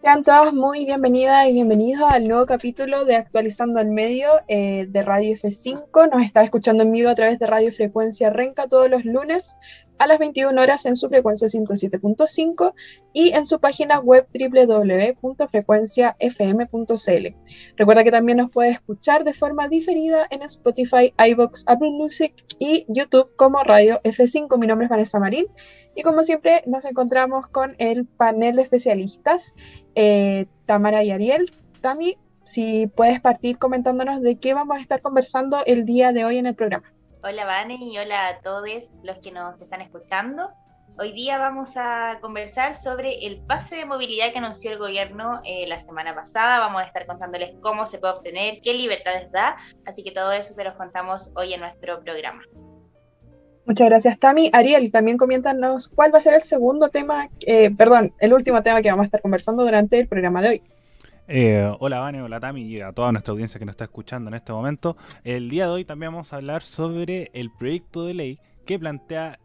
Sean todas muy bienvenidas y bienvenidos al nuevo capítulo de Actualizando al Medio eh, de Radio F5. Nos está escuchando en vivo a través de Radio Frecuencia Renca todos los lunes a las 21 horas en su frecuencia 107.5 y en su página web www.frecuenciafm.cl. Recuerda que también nos puede escuchar de forma diferida en Spotify, iBox, Apple Music y YouTube como Radio F5. Mi nombre es Vanessa Marín y como siempre nos encontramos con el panel de especialistas, eh, Tamara y Ariel. Tami, si puedes partir comentándonos de qué vamos a estar conversando el día de hoy en el programa. Hola Vane y hola a todos los que nos están escuchando. Hoy día vamos a conversar sobre el pase de movilidad que anunció el gobierno eh, la semana pasada. Vamos a estar contándoles cómo se puede obtener, qué libertades da. Así que todo eso se los contamos hoy en nuestro programa. Muchas gracias, Tami. Ariel, también coméntanos cuál va a ser el segundo tema, eh, perdón, el último tema que vamos a estar conversando durante el programa de hoy. Eh, hola Vane, hola Tami y a toda nuestra audiencia que nos está escuchando en este momento. El día de hoy también vamos a hablar sobre el proyecto de ley que plantea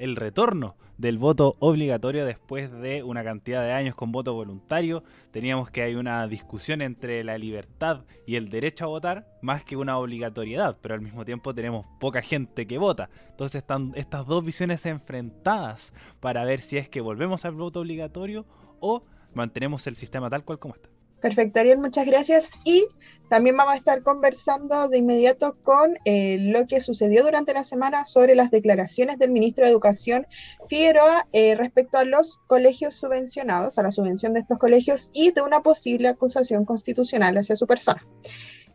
el retorno del voto obligatorio después de una cantidad de años con voto voluntario. Teníamos que hay una discusión entre la libertad y el derecho a votar más que una obligatoriedad, pero al mismo tiempo tenemos poca gente que vota. Entonces están estas dos visiones enfrentadas para ver si es que volvemos al voto obligatorio o mantenemos el sistema tal cual como está. Perfecto, Ariel, muchas gracias. Y también vamos a estar conversando de inmediato con eh, lo que sucedió durante la semana sobre las declaraciones del ministro de Educación Figueroa eh, respecto a los colegios subvencionados, a la subvención de estos colegios y de una posible acusación constitucional hacia su persona.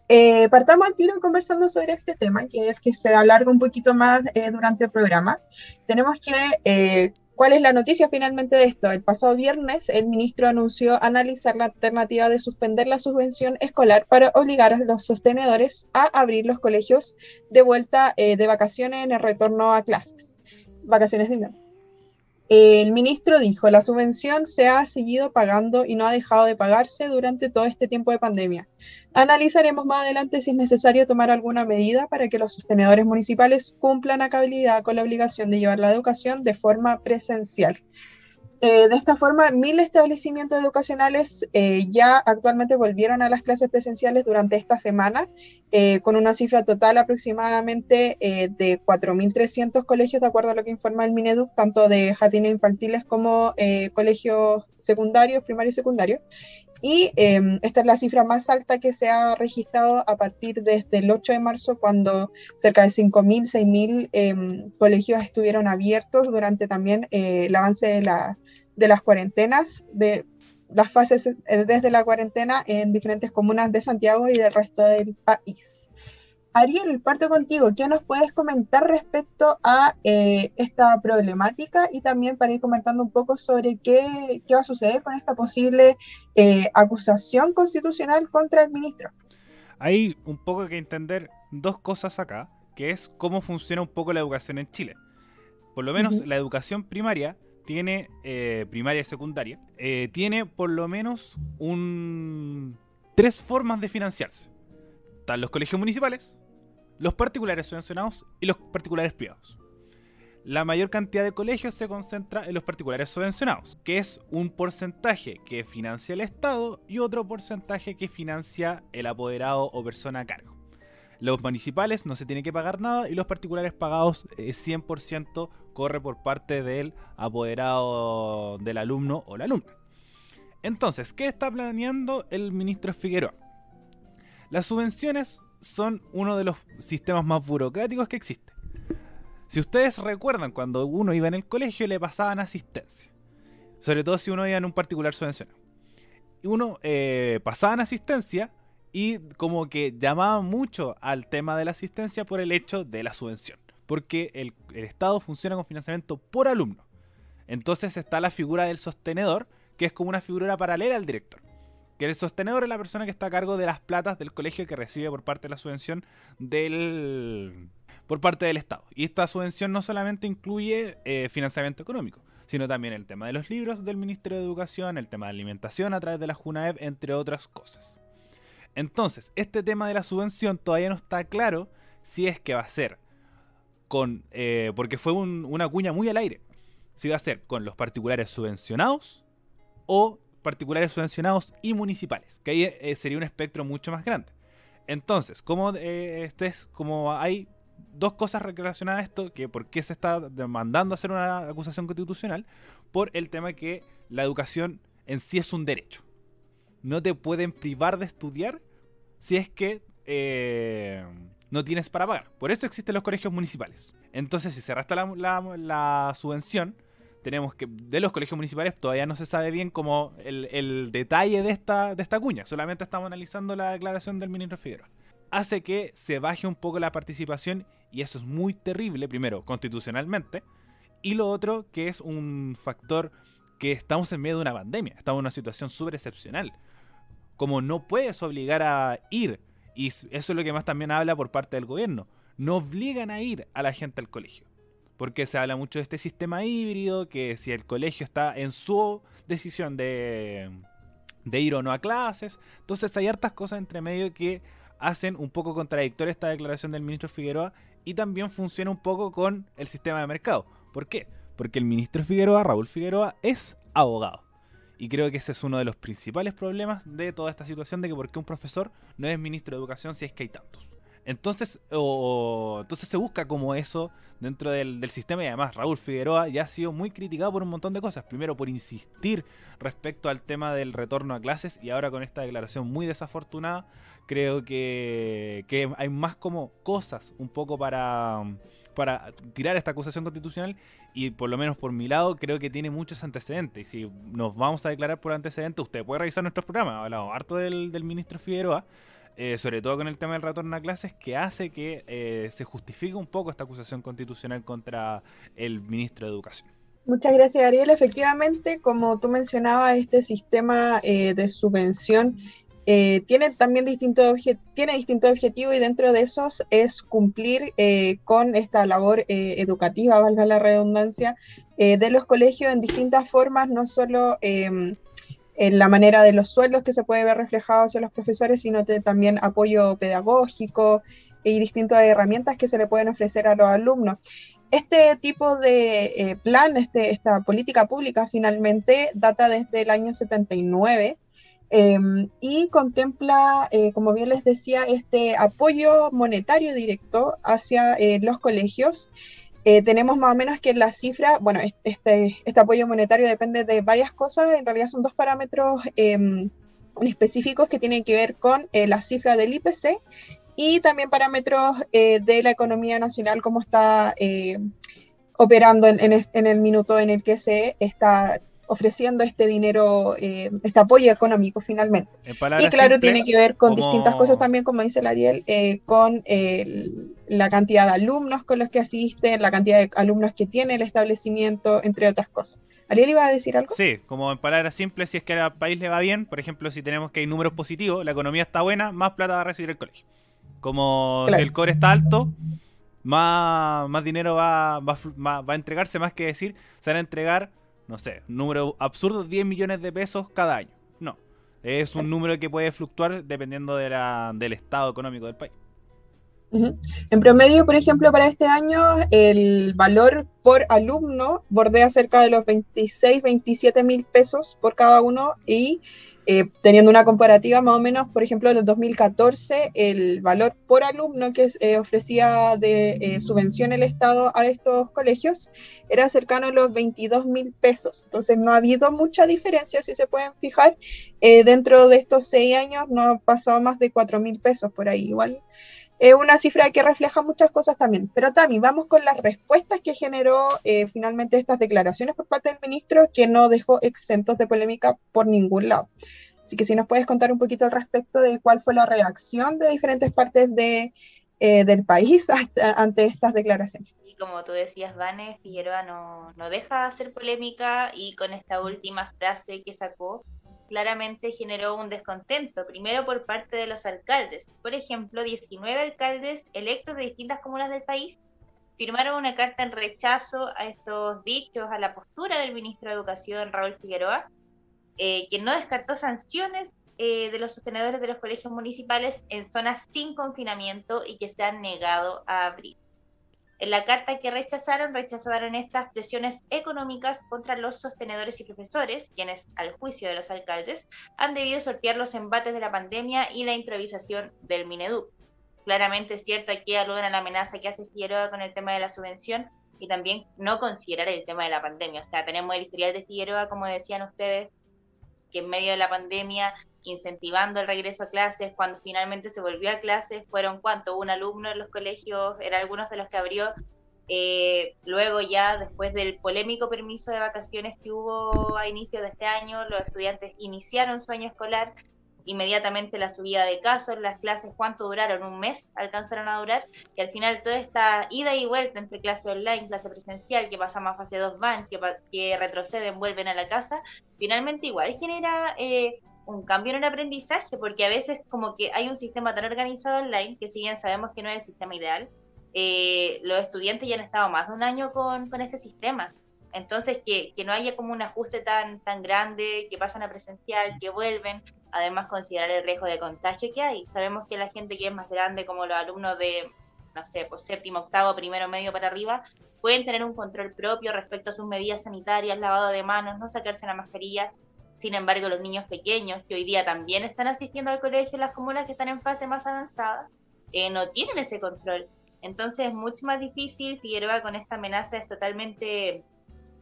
Eh, partamos al tiro conversando sobre este tema, que es que se alarga un poquito más durante el programa. Tenemos que ¿Cuál es la noticia finalmente de esto? El pasado viernes el ministro anunció analizar la alternativa de suspender la subvención escolar para obligar a los sostenedores a abrir los colegios de vuelta eh, de vacaciones en el retorno a clases, vacaciones de invierno. El ministro dijo, la subvención se ha seguido pagando y no ha dejado de pagarse durante todo este tiempo de pandemia. Analizaremos más adelante si es necesario tomar alguna medida para que los sostenedores municipales cumplan a cabalidad con la obligación de llevar la educación de forma presencial. Eh, de esta forma, mil establecimientos educacionales eh, ya actualmente volvieron a las clases presenciales durante esta semana, eh, con una cifra total aproximadamente de 4.300 colegios, de acuerdo a lo que informa el Mineduc, tanto de jardines infantiles como colegios secundarios, primarios y secundarios. Y em, esta es la cifra más alta que se ha registrado a partir desde el 8 de marzo, cuando cerca de 5.000, 6.000 eh, colegios estuvieron abiertos durante también el avance de la de las cuarentenas, de las fases eh, desde la cuarentena en diferentes comunas de Santiago y del resto del país. Ariel, parto contigo. ¿Qué nos puedes comentar respecto a eh, esta problemática y también para ir comentando un poco sobre qué, qué va a suceder con esta posible eh, acusación constitucional contra el ministro? Hay un poco que entender dos cosas acá, que es cómo funciona un poco la educación en Chile. Por lo menos la educación primaria tiene eh, primaria y secundaria, eh, tiene por lo menos un tres formas de financiarse. Están los colegios municipales, los particulares subvencionados y los particulares privados. La mayor cantidad de colegios se concentra en los particulares subvencionados, que es un porcentaje que financia el Estado y otro porcentaje que financia el apoderado o persona a cargo. Los municipales no se tiene que pagar nada y los particulares pagados 100% eh, corre por parte del apoderado del alumno o la alumna. Entonces, ¿qué está planeando el ministro Figueroa? Las subvenciones son uno de los sistemas más burocráticos que existe. Si ustedes recuerdan, cuando uno iba en el colegio le pasaban asistencia. Sobre todo si uno iba en un particular subvencionado. Uno eh, pasaban asistencia y como que llamaba mucho al tema de la asistencia por el hecho de la subvención. Porque el, Estado funciona con financiamiento por alumno. Entonces está la figura del sostenedor, que es como una figura paralela al director. Que el sostenedor es la persona que está a cargo de las platas del colegio que recibe por parte de la subvención del, por parte del Estado. Y esta subvención no solamente incluye eh, financiamiento económico, sino también el tema de los libros del Ministerio de Educación, el tema de alimentación a través de la JUNAEP, entre otras cosas. Entonces, este tema de la subvención todavía no está claro si es que va a ser con. Eh, porque fue una cuña muy al aire. Si va a ser con los particulares subvencionados o particulares subvencionados y municipales, que ahí eh, sería un espectro mucho más grande. Entonces, como eh, como hay dos cosas relacionadas a esto, que por qué se está demandando hacer una acusación constitucional, por el tema que la educación en sí es un derecho. No te pueden privar de estudiar si es que eh, no tienes para pagar. Por eso existen los colegios municipales. Entonces, si se resta la, subvención, tenemos que de los colegios municipales todavía no se sabe bien como el, detalle de esta, de esta cuña. Solamente estamos analizando la declaración del ministro Figueroa. Hace que se baje un poco la participación y eso es muy terrible, primero, constitucionalmente. Y lo otro, que es un factor que estamos en medio de una pandemia. Estamos en una situación súper excepcional. Como no puedes obligar a ir y eso es lo que más también habla por parte del gobierno. No obligan a ir a la gente al colegio. Porque se habla mucho de este sistema híbrido, que si el colegio está en su decisión de, ir o no a clases. Entonces hay hartas cosas entre medio que hacen un poco contradictoria esta declaración del ministro Figueroa y también funciona un poco con el sistema de mercado. ¿Por qué? Porque el ministro Figueroa, Raúl Figueroa, es abogado. Y creo que ese es uno de los principales problemas de toda esta situación de que por qué un profesor no es ministro de educación si es que hay tantos. Entonces, entonces se busca como eso dentro del, del, sistema y además Raúl Figueroa ya ha sido muy criticado por un montón de cosas. Primero por insistir respecto al tema del retorno a clases y ahora con esta declaración muy desafortunada creo que, que hay más como cosas un poco para para tirar esta acusación constitucional y por lo menos por mi lado creo que tiene muchos antecedentes. Y si nos vamos a declarar por antecedentes, usted puede revisar nuestros programas. Ha hablado harto del, ministro Figueroa, eh, sobre todo con el tema del retorno a clases, que hace que eh, se justifique un poco esta acusación constitucional contra el ministro de Educación. Muchas gracias, Ariel. Efectivamente, como tú mencionabas, este sistema eh, de subvención eh, tiene también distintos tiene distintos objetivos y dentro de esos es cumplir eh, con esta labor eh, educativa, valga la redundancia, de los colegios en distintas formas, no solo em, en la manera de los sueldos que se puede ver reflejados en los profesores, sino también apoyo pedagógico y distintas herramientas que se le pueden ofrecer a los alumnos. Este tipo de plan, este, esta política pública finalmente data desde el año 79 Em, y contempla, eh, como bien les decía, este apoyo monetario directo hacia eh, los colegios. Eh, tenemos más o menos que la cifra, bueno, este, este apoyo monetario depende de varias cosas, en realidad son dos parámetros em, específicos que tienen que ver con la cifra del IPC y también parámetros de la economía nacional, cómo está operando en, en, el minuto en el que se está ofreciendo este dinero, eh, este apoyo económico finalmente. Y claro, tiene que ver con distintas cosas también, como dice el Ariel, eh, con la cantidad de alumnos con los que asisten, la cantidad de alumnos que tiene el establecimiento, entre otras cosas. ¿Ariel iba a decir algo? Sí, como en palabras simples, si es que al país le va bien, por ejemplo, si tenemos que hay números positivos, la economía está buena, más plata va a recibir el colegio. Como si el core está alto, más, más dinero va, va, va, a entregarse, más que decir, se van a entregar no sé, número absurdo, 10 millones de pesos cada año. No, es un número que puede fluctuar dependiendo de la, del estado económico del país. En promedio, por ejemplo, para este año, el valor por alumno bordea cerca de los 26, 27 mil pesos por cada uno y eh, teniendo una comparativa más o menos, por ejemplo, en el 2014, el valor por alumno que eh, ofrecía de eh, subvención el Estado a estos colegios era cercano a los 22 mil pesos. Entonces no ha habido mucha diferencia, si se pueden fijar. dentro de estos seis años no ha pasado más de 4 mil pesos por ahí. Igual es una cifra que refleja muchas cosas también. Pero Tami, vamos con las respuestas que generó finalmente estas declaraciones por parte del ministro, que no dejó exentos de polémica por ningún lado. Así que si nos puedes contar un poquito al respecto de cuál fue la reacción de diferentes partes de, eh, del país ante estas declaraciones. Y como tú decías, Vane, Figueroa no, no deja de hacer polémica y con esta última frase que sacó, claramente generó un descontento, primero por parte de los alcaldes. Por ejemplo, 19 alcaldes electos de distintas comunas del país firmaron una carta en rechazo a estos dichos, a la postura del ministro de Educación, Raúl Figueroa, eh, que no descartó sanciones eh, de los sostenedores de los colegios municipales en zonas sin confinamiento y que se han negado a abrir. En la carta que rechazaron, rechazaron estas presiones económicas contra los sostenedores y profesores, quienes, al juicio de los alcaldes, han debido sortear los embates de la pandemia y la improvisación del Mineduc. Claramente es cierto, aquí aluden a la amenaza que hace Figueroa con el tema de la subvención y también no considerar el tema de la pandemia. O sea, tenemos el historial de Figueroa, como decían ustedes, que en medio de la pandemia, incentivando el regreso a clases, cuando finalmente se volvió a clases, fueron cuánto, un alumno en los colegios, era algunos de los que abrió. Eh, luego ya, después del polémico permiso de vacaciones que hubo a inicio de este año, los estudiantes iniciaron su año escolar inmediatamente la subida de casos, las clases, ¿cuánto duraron? Un mes alcanzaron a durar, y al final toda esta ida y vuelta entre clase online, clase presencial, que pasamos a fase 2 van, que, que retroceden, vuelven a la casa, finalmente igual genera eh, un cambio en el aprendizaje, porque a veces como que hay un sistema tan organizado online, que si bien sabemos que no es el sistema ideal, eh, los estudiantes ya han estado más de un año con, con este sistema. Entonces, que, que, no haya como un ajuste tan, tan grande, que pasan a presencial, que vuelven, además considerar el riesgo de contagio que hay. Sabemos que la gente que es más grande, como los alumnos de, no sé, pues séptimo, octavo, primero, medio para arriba, pueden tener un control propio respecto a sus medidas sanitarias, lavado de manos, no sacarse la mascarilla. Sin embargo, los niños pequeños, que hoy día también están asistiendo al colegio en las comunas que están en fase más avanzada, eh, no tienen ese control. Entonces es mucho más difícil. Figueroa con esta amenaza es totalmente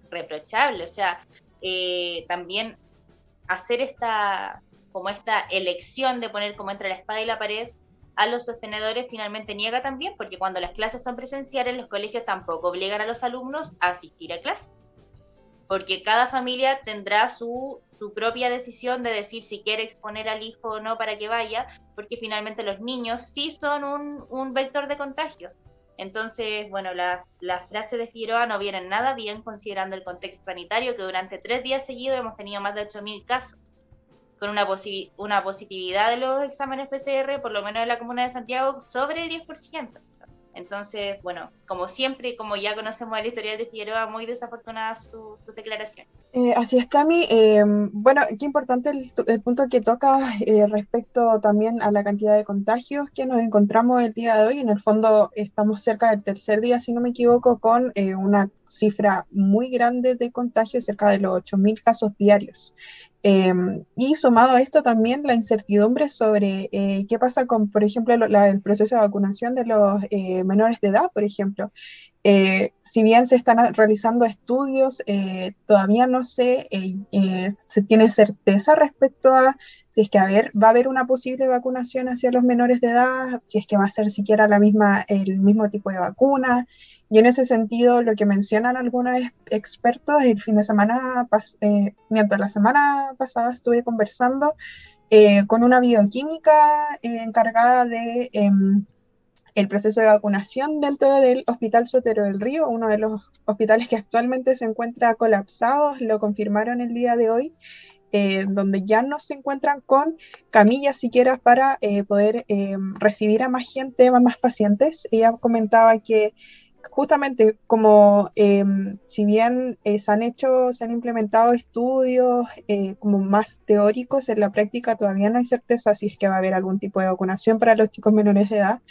reprochable. O sea, eh, también hacer esta, como esta elección de poner como entre la espada y la pared a los sostenedores finalmente niega también, porque cuando las clases son presenciales, los colegios tampoco obligan a los alumnos a asistir a clase, porque cada familia tendrá su, propia decisión de decir si quiere exponer al hijo o no para que vaya, porque finalmente los niños sí son un, un vector de contagio. Entonces, bueno, las la frases de Figueroa no vienen nada bien considerando el contexto sanitario, que durante tres días seguidos hemos tenido más de 8.000 casos con una, una positividad de los exámenes PCR, por lo menos en la comuna de Santiago, sobre el 10%. Entonces, bueno, como siempre, como ya conocemos el historial de Figueroa, muy desafortunada su, declaración. Eh, así es, Tami. Eh, bueno, qué importante el, punto que toca eh, respecto también a la cantidad de contagios que nos encontramos el día de hoy. En el fondo, estamos cerca del tercer día, si no me equivoco, con una cifra muy grande de contagios, cerca de los 8.000 casos diarios. Em, y sumado a esto también la incertidumbre sobre eh, qué pasa con, por ejemplo, el proceso de vacunación de los eh, menores de edad, por ejemplo. Eh, si bien se están realizando estudios, todavía no se, se tiene certeza respecto a si es que a ver, va a haber una posible vacunación hacia los menores de edad, si es que va a ser siquiera la misma, el mismo tipo de vacuna. Y en ese sentido, lo que mencionan algunos expertos, el fin de semana, eh, mientras la semana pasada estuve conversando eh, con una bioquímica eh, encargada de em, el proceso de vacunación dentro del Hospital Sotero del Río, uno de los hospitales que actualmente se encuentra colapsado, lo confirmaron el día de hoy, donde ya no se encuentran con camillas siquiera para poder em, recibir a más gente, a más pacientes. Ella comentaba que justamente como em, si bien eh, se han hecho, se han implementado estudios eh, como más teóricos, en la práctica todavía no hay certeza si es que va a haber algún tipo de vacunación para los chicos menores de edad.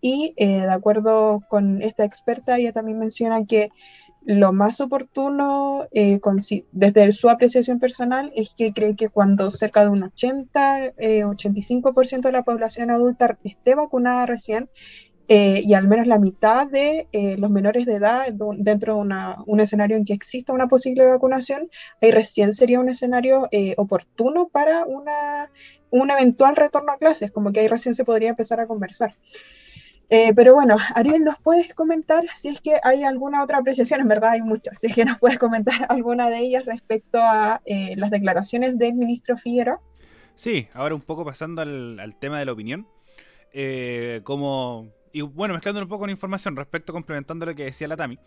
Y eh, de acuerdo con esta experta, ella también menciona que lo más oportuno, desde su apreciación personal, es que cree que cuando cerca de un 80, 85% de la población adulta esté vacunada recién, eh, y al menos la mitad de eh, los menores de edad dentro de un escenario en que exista una posible vacunación, ahí recién sería un escenario eh, oportuno para una, un eventual retorno a clases, como que ahí recién se podría empezar a conversar. pero bueno, Ariel, ¿nos puedes comentar si es que hay alguna otra apreciación? En verdad hay muchas, si es que nos puedes comentar alguna de ellas respecto a las declaraciones del ministro Figueroa. Sí, ahora un poco pasando al, al tema de la opinión. como y bueno, mezclando un poco con información respecto, complementando lo que decía la Tami.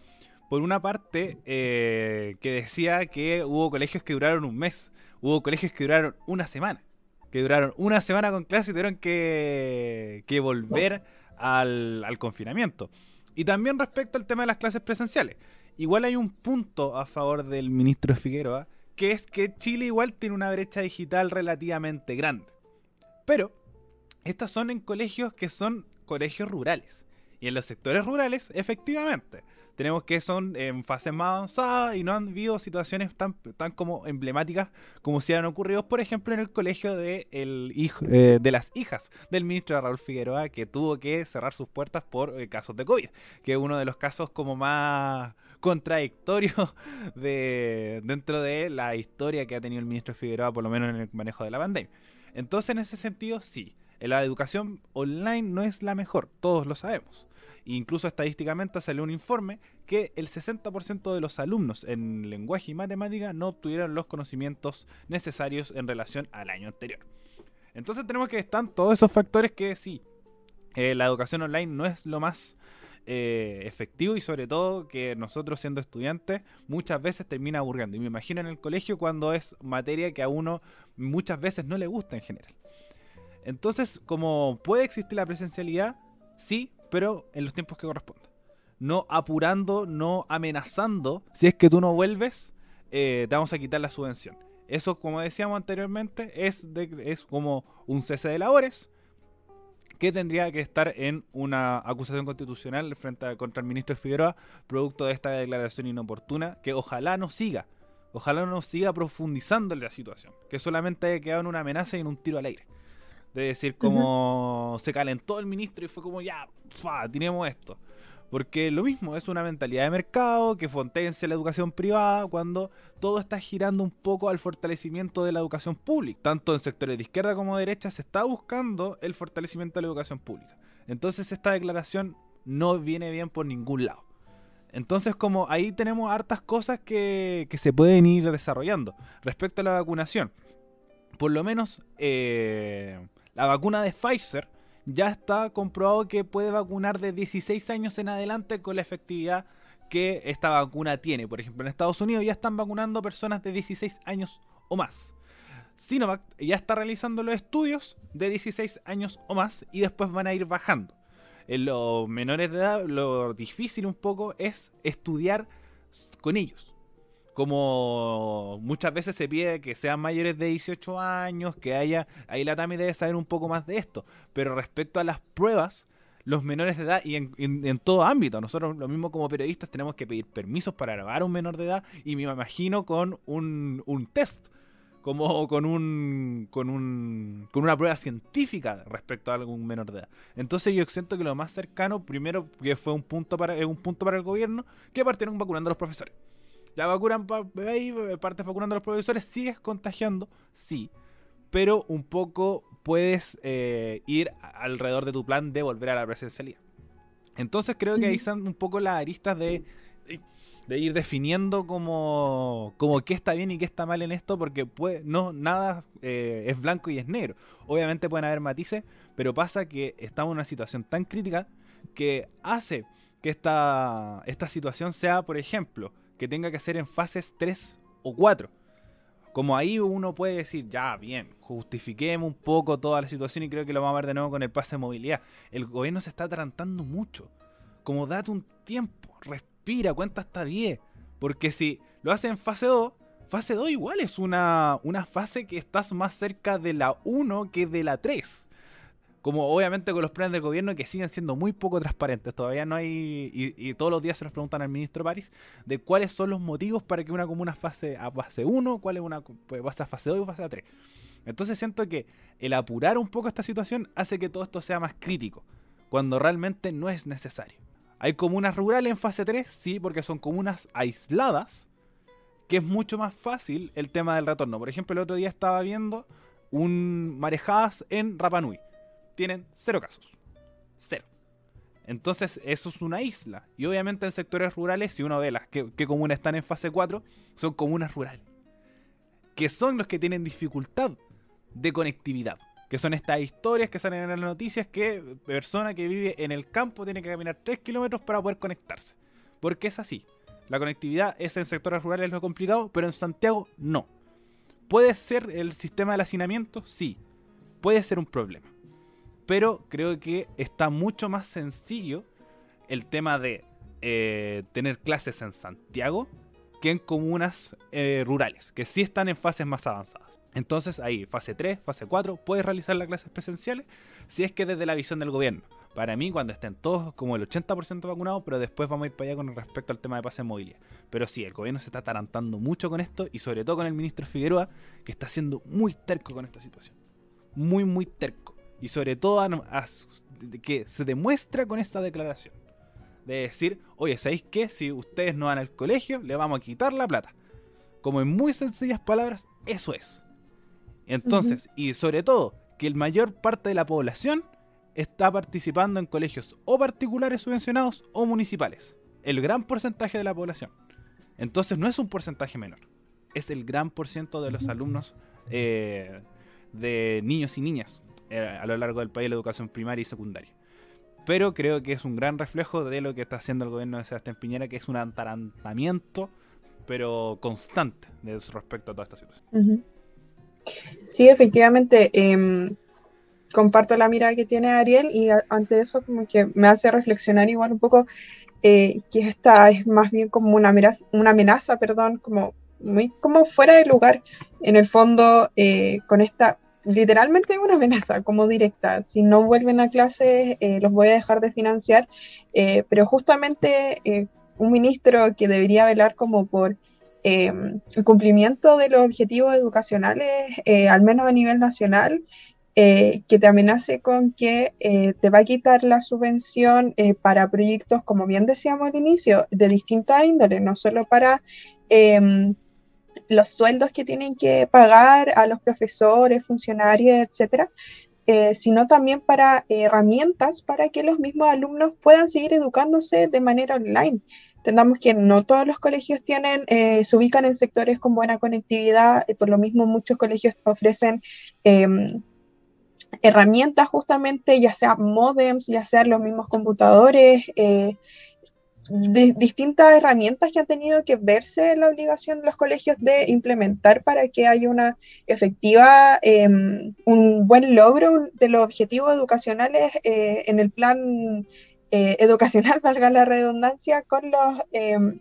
Por una parte, eh, que decía que hubo colegios que duraron un mes, hubo colegios que duraron una semana, que duraron una semana con clase y tuvieron que, que volver al, al confinamiento. Y también respecto al tema de las clases presenciales. Igual hay un punto a favor del ministro Figueroa, que es que Chile igual tiene una brecha digital relativamente grande. Pero estas son en colegios que son colegios rurales. Y en los sectores rurales, efectivamente, tenemos que son en fases más avanzadas y no han habido situaciones tan, como emblemáticas como si han ocurrido, por ejemplo, en el colegio eh, de las hijas del ministro Raúl Figueroa, que tuvo que cerrar sus puertas por eh, casos de COVID, que es uno de los casos como más contradictorios de, dentro de la historia que ha tenido el ministro Figueroa, por lo menos en el manejo de la pandemia. Entonces, en ese sentido, sí, la educación online no es la mejor, todos lo sabemos. Incluso estadísticamente salió un informe que el 60% de los alumnos en lenguaje y matemática no obtuvieron los conocimientos necesarios en relación al año anterior. Entonces tenemos que estar todos esos factores que sí, eh, la educación online no es lo más eh, efectivo y sobre todo que nosotros siendo estudiantes muchas veces termina aburriendo. Y me imagino en el colegio cuando es materia que a uno muchas veces no le gusta en general. Entonces, como puede existir la presencialidad, sí, pero en los tiempos que correspondan. No apurando, no amenazando. Si es que tú no vuelves, eh, te vamos a quitar la subvención. Eso, como decíamos anteriormente, es, es como un cese de labores que tendría que estar en una acusación constitucional frente contra el ministro Figueroa, producto de esta declaración inoportuna, que ojalá no siga. Ojalá no siga profundizando en la situación, que solamente haya quedado en una amenaza y en un tiro al aire. De decir, como se calentó el ministro y fue como, ya, tenemos esto. Porque lo mismo, es una mentalidad de mercado que potencia la educación privada cuando todo está girando un poco al fortalecimiento de la educación pública. Tanto en sectores de izquierda como de derecha se está buscando el fortalecimiento de la educación pública. Entonces esta declaración no viene bien por ningún lado. Entonces como ahí tenemos hartas cosas que, que se pueden ir desarrollando. Respecto a la vacunación, por lo menos eh, la vacuna de Pfizer ya está comprobado que puede vacunar de 16 años en adelante con la efectividad que esta vacuna tiene. Por ejemplo, en Estados Unidos ya están vacunando personas de 16 años o más. Sinovac ya está realizando los estudios de 16 años o más y después van a ir bajando. En los menores de edad lo difícil un poco es estudiar con ellos como muchas veces se pide que sean mayores de 18 años, que haya, ahí la TAMI debe saber un poco más de esto, pero respecto a las pruebas, los menores de edad y en, todo ámbito, nosotros lo mismo como periodistas tenemos que pedir permisos para grabar a un menor de edad y me imagino con un, un test, como con un, con un con una prueba científica respecto a algún menor de edad. Entonces yo siento que lo más cercano, primero que fue un punto para, un punto para el gobierno, que partieron vacunando a los profesores. Ya vacunan ahí, eh, partes vacunando a los profesores, sigues contagiando, sí. Pero un poco puedes eh, ir alrededor de tu plan de volver a la presencialidad. Entonces creo que ahí están un poco las aristas de, de ir definiendo como, como qué está bien y qué está mal en esto, porque puede, no, nada eh, es blanco y es negro. Obviamente pueden haber matices, pero pasa que estamos en una situación tan crítica que hace que esta, esta situación sea, por ejemplo, que tenga que ser en fases 3 o 4. Como ahí uno puede decir, ya, bien, justifiquemos un poco toda la situación y creo que lo vamos a ver de nuevo con el pase de movilidad. El gobierno se está adelantando mucho. Como date un tiempo, respira, cuenta hasta 10. Porque si lo hace en fase 2, fase 2 igual es una, una fase que estás más cerca de la 1 que de la 3 como obviamente con los planes del gobierno que siguen siendo muy poco transparentes. Todavía no hay, y, todos los días se los preguntan al ministro París, de cuáles son los motivos para que una comuna pase a fase 1, cuál es una pues, pase a fase 2 y fase 3. Entonces siento que el apurar un poco esta situación hace que todo esto sea más crítico, cuando realmente no es necesario. Hay comunas rurales en fase 3, sí, porque son comunas aisladas, que es mucho más fácil el tema del retorno. Por ejemplo, el otro día estaba viendo un marejadas en Rapanui tienen cero casos. Cero. Entonces, eso es una isla. Y obviamente en sectores rurales, si uno ve las que, comunas están en fase 4, son comunas rurales. Que son los que tienen dificultad de conectividad. Que son estas historias que salen en las noticias que persona que vive en el campo tiene que caminar 3 kilómetros para poder conectarse. Porque es así. La conectividad es en sectores rurales lo complicado, pero en Santiago no. ¿Puede ser el sistema de hacinamiento? Sí. Puede ser un problema. Pero creo que está mucho más sencillo el tema de eh, tener clases en Santiago que en comunas eh, rurales, que sí están en fases más avanzadas. Entonces ahí, fase 3, fase 4, puedes realizar las clases presenciales si es que desde la visión del gobierno. para mí cuando estén todos como el 80% vacunados, pero después vamos a ir para allá con respecto al tema de pase de movilidad. Pero sí, el gobierno se está atarantando mucho con esto y sobre todo con el ministro Figueroa, que está siendo muy terco con esta situación. Muy, muy terco. Y sobre todo que se demuestra con esta declaración. De decir, oye, ¿sabéis qué? Si ustedes no van al colegio, le vamos a quitar la plata. Como en muy sencillas palabras, eso es. Entonces, y sobre todo, que el mayor parte de la población está participando en colegios o particulares subvencionados o municipales. El gran porcentaje de la población. Entonces no es un porcentaje menor. Es el gran porcentaje de los alumnos eh, de niños y niñas a lo largo del país de la educación primaria y secundaria. Pero creo que es un gran reflejo de lo que está haciendo el gobierno de Sebastián Piñera, que es un atarantamiento, pero constante respecto a toda esta situación. Sí, efectivamente. Em, comparto la mirada que tiene Ariel y ante eso como que me hace reflexionar igual un poco eh, que esta es más bien como una amenaza, una amenaza, perdón, como muy como fuera de lugar en el fondo eh, con esta literalmente una amenaza como directa. Si no vuelven a clases, eh, los voy a dejar de financiar. pero justamente un ministro que debería velar como por el cumplimiento de los objetivos educacionales, al menos a nivel nacional, eh, que te amenace con que eh, te va a quitar la subvención eh, para proyectos, como bien decíamos al inicio, de distinta índole, no solo para em, los sueldos que tienen que pagar a los profesores, funcionarios, etcétera, sino también para herramientas para que los mismos alumnos puedan seguir educándose de manera online. Entendamos que no todos los colegios tienen, se ubican en sectores con buena conectividad, por lo mismo muchos colegios ofrecen em, herramientas justamente, ya sea modems, ya sean los mismos computadores, eh, distintas herramientas que han tenido que verse la obligación de los colegios de implementar para que haya una efectiva, em, un buen logro de los objetivos educacionales eh, en el plan eh, educacional, valga la redundancia, con los em,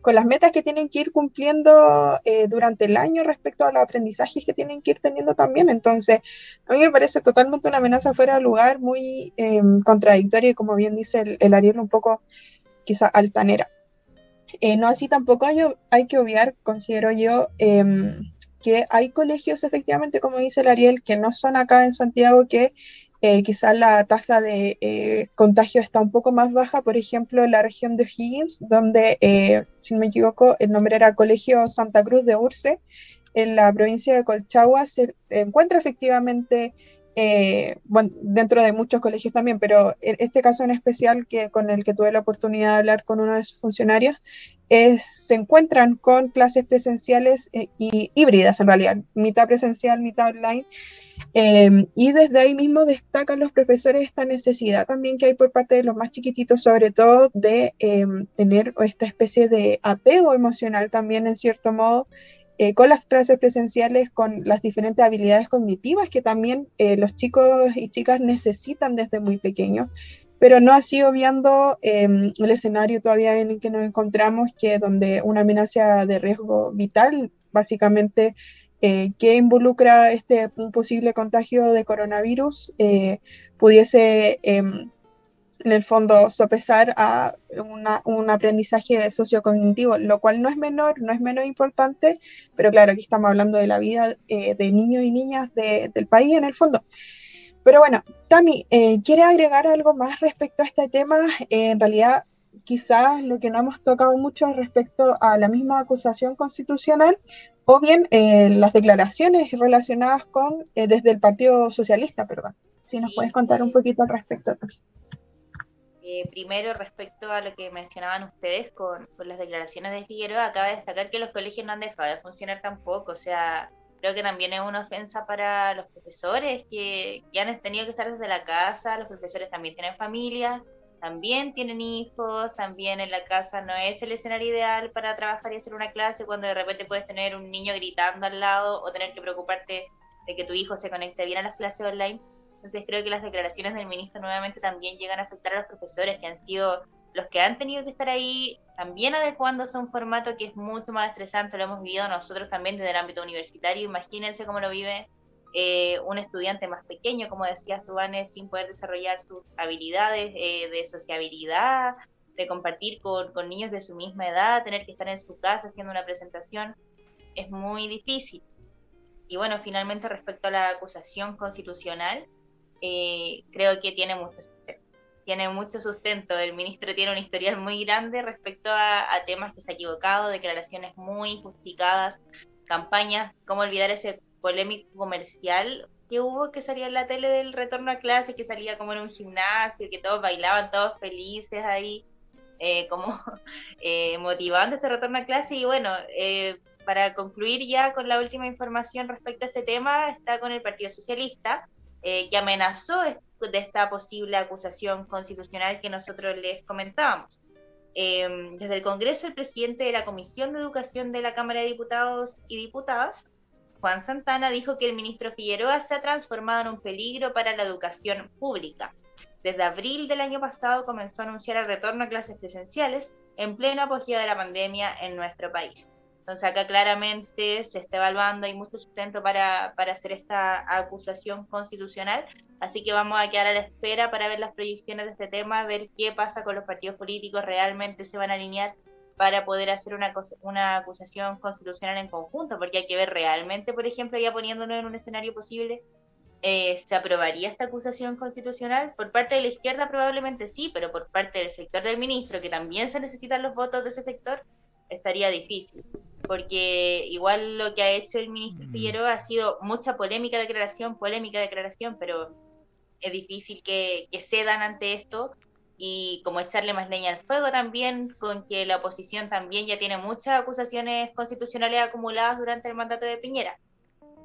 con las metas que tienen que ir cumpliendo eh, durante el año respecto a los aprendizajes que tienen que ir teniendo también. Entonces, a mí me parece totalmente una amenaza fuera de lugar, muy eh, contradictoria y como bien dice el, Ariel, un poco quizá altanera. Eh, no así tampoco hay, hay, que obviar, considero yo, em, que hay colegios efectivamente, como dice el Ariel, que no son acá en Santiago, que eh, quizás la tasa de eh, contagio está un poco más baja, por ejemplo, en la región de Higgins, donde, eh, si no me equivoco, el nombre era Colegio Santa Cruz de Urce, en la provincia de Colchagua, se encuentra efectivamente, bueno, dentro de muchos colegios también, pero en este caso en especial, que con el que tuve la oportunidad de hablar con uno de sus funcionarios, es, se encuentran con clases presenciales y híbridas en realidad, mitad presencial, mitad online. Em, y desde ahí mismo destacan los profesores esta necesidad también que hay por parte de los más chiquititos, sobre todo de em, tener esta especie de apego emocional también en cierto modo eh, con las clases presenciales, con las diferentes habilidades cognitivas que también eh, los chicos y chicas necesitan desde muy pequeños. Pero no así obviando em, el escenario todavía en el que nos encontramos, que donde una amenaza de riesgo vital básicamente eh, que involucra este, un posible contagio de coronavirus eh, pudiese em, en el fondo sopesar a un aprendizaje sociocognitivo, lo cual no es menor, no es menos importante, pero claro, aquí estamos hablando de la vida eh, de niños y niñas del país en el fondo. Pero bueno, Tami, ¿quiere agregar algo más respecto a este tema? en realidad, quizás lo que no hemos tocado mucho respecto a la misma acusación constitucional o bien eh, las declaraciones relacionadas con, eh, desde el Partido Socialista, perdón. Si nos puedes contar un poquito al respecto también. Eh, primero, respecto a lo que mencionaban ustedes con, las declaraciones de Figueroa, acaba de destacar que los colegios no han dejado de funcionar tampoco. O sea, creo que también es una ofensa para los profesores que, que han tenido que estar desde la casa. Los profesores también tienen familia también tienen hijos, también en la casa no es el escenario ideal para trabajar y hacer una clase cuando de repente puedes tener un niño gritando al lado o tener que preocuparte de que tu hijo se conecte bien a las clases online. Entonces creo que las declaraciones del ministro nuevamente también llegan a afectar a los profesores que han sido los que han tenido que estar ahí también adecuándose a un formato que es mucho más estresante, lo hemos vivido nosotros también desde el ámbito universitario, imagínense cómo lo vive eh, un estudiante más pequeño, como decías tú, sin poder desarrollar sus habilidades eh, de sociabilidad, de compartir con, con, niños de su misma edad, tener que estar en su casa haciendo una presentación, es muy difícil. Y bueno, finalmente respecto a la acusación constitucional, eh, creo que tiene mucho sustento. Tiene mucho sustento. El ministro tiene un historial muy grande respecto a, temas que se ha equivocado, declaraciones muy justificadas, campañas, cómo olvidar ese polémico comercial que hubo que salía en la tele del retorno a clase, que salía como en un gimnasio, que todos bailaban, todos felices ahí, eh, como eh, motivando este retorno a clase. Y bueno, eh, para concluir ya con la última información respecto a este tema, está con el Partido Socialista, que amenazó de esta posible acusación constitucional que nosotros les comentábamos. desde el Congreso, el presidente de la Comisión de Educación de la Cámara de Diputados y Diputadas, Juan Santana dijo que el ministro Figueroa se ha transformado en un peligro para la educación pública. Desde abril del año pasado comenzó a anunciar el retorno a clases presenciales en pleno apogeo de la pandemia en nuestro país. Entonces acá claramente se está evaluando, hay mucho sustento para, para hacer esta acusación constitucional, así que vamos a quedar a la espera para ver las proyecciones de este tema, ver qué pasa con los partidos políticos, realmente se van a alinear para poder hacer una, una acusación constitucional en conjunto, porque hay que ver realmente, por ejemplo, ya poniéndonos en un escenario posible, eh, ¿se aprobaría esta acusación constitucional? Por parte de la izquierda probablemente sí, pero por parte del sector del ministro, que también se necesitan los votos de ese sector, estaría difícil. Porque igual lo que ha hecho el ministro mm. Figueroa ha sido mucha polémica declaración, polémica declaración, pero es difícil que, que cedan ante esto y como echarle más leña al fuego también, con que la oposición también ya tiene muchas acusaciones constitucionales acumuladas durante el mandato de Piñera.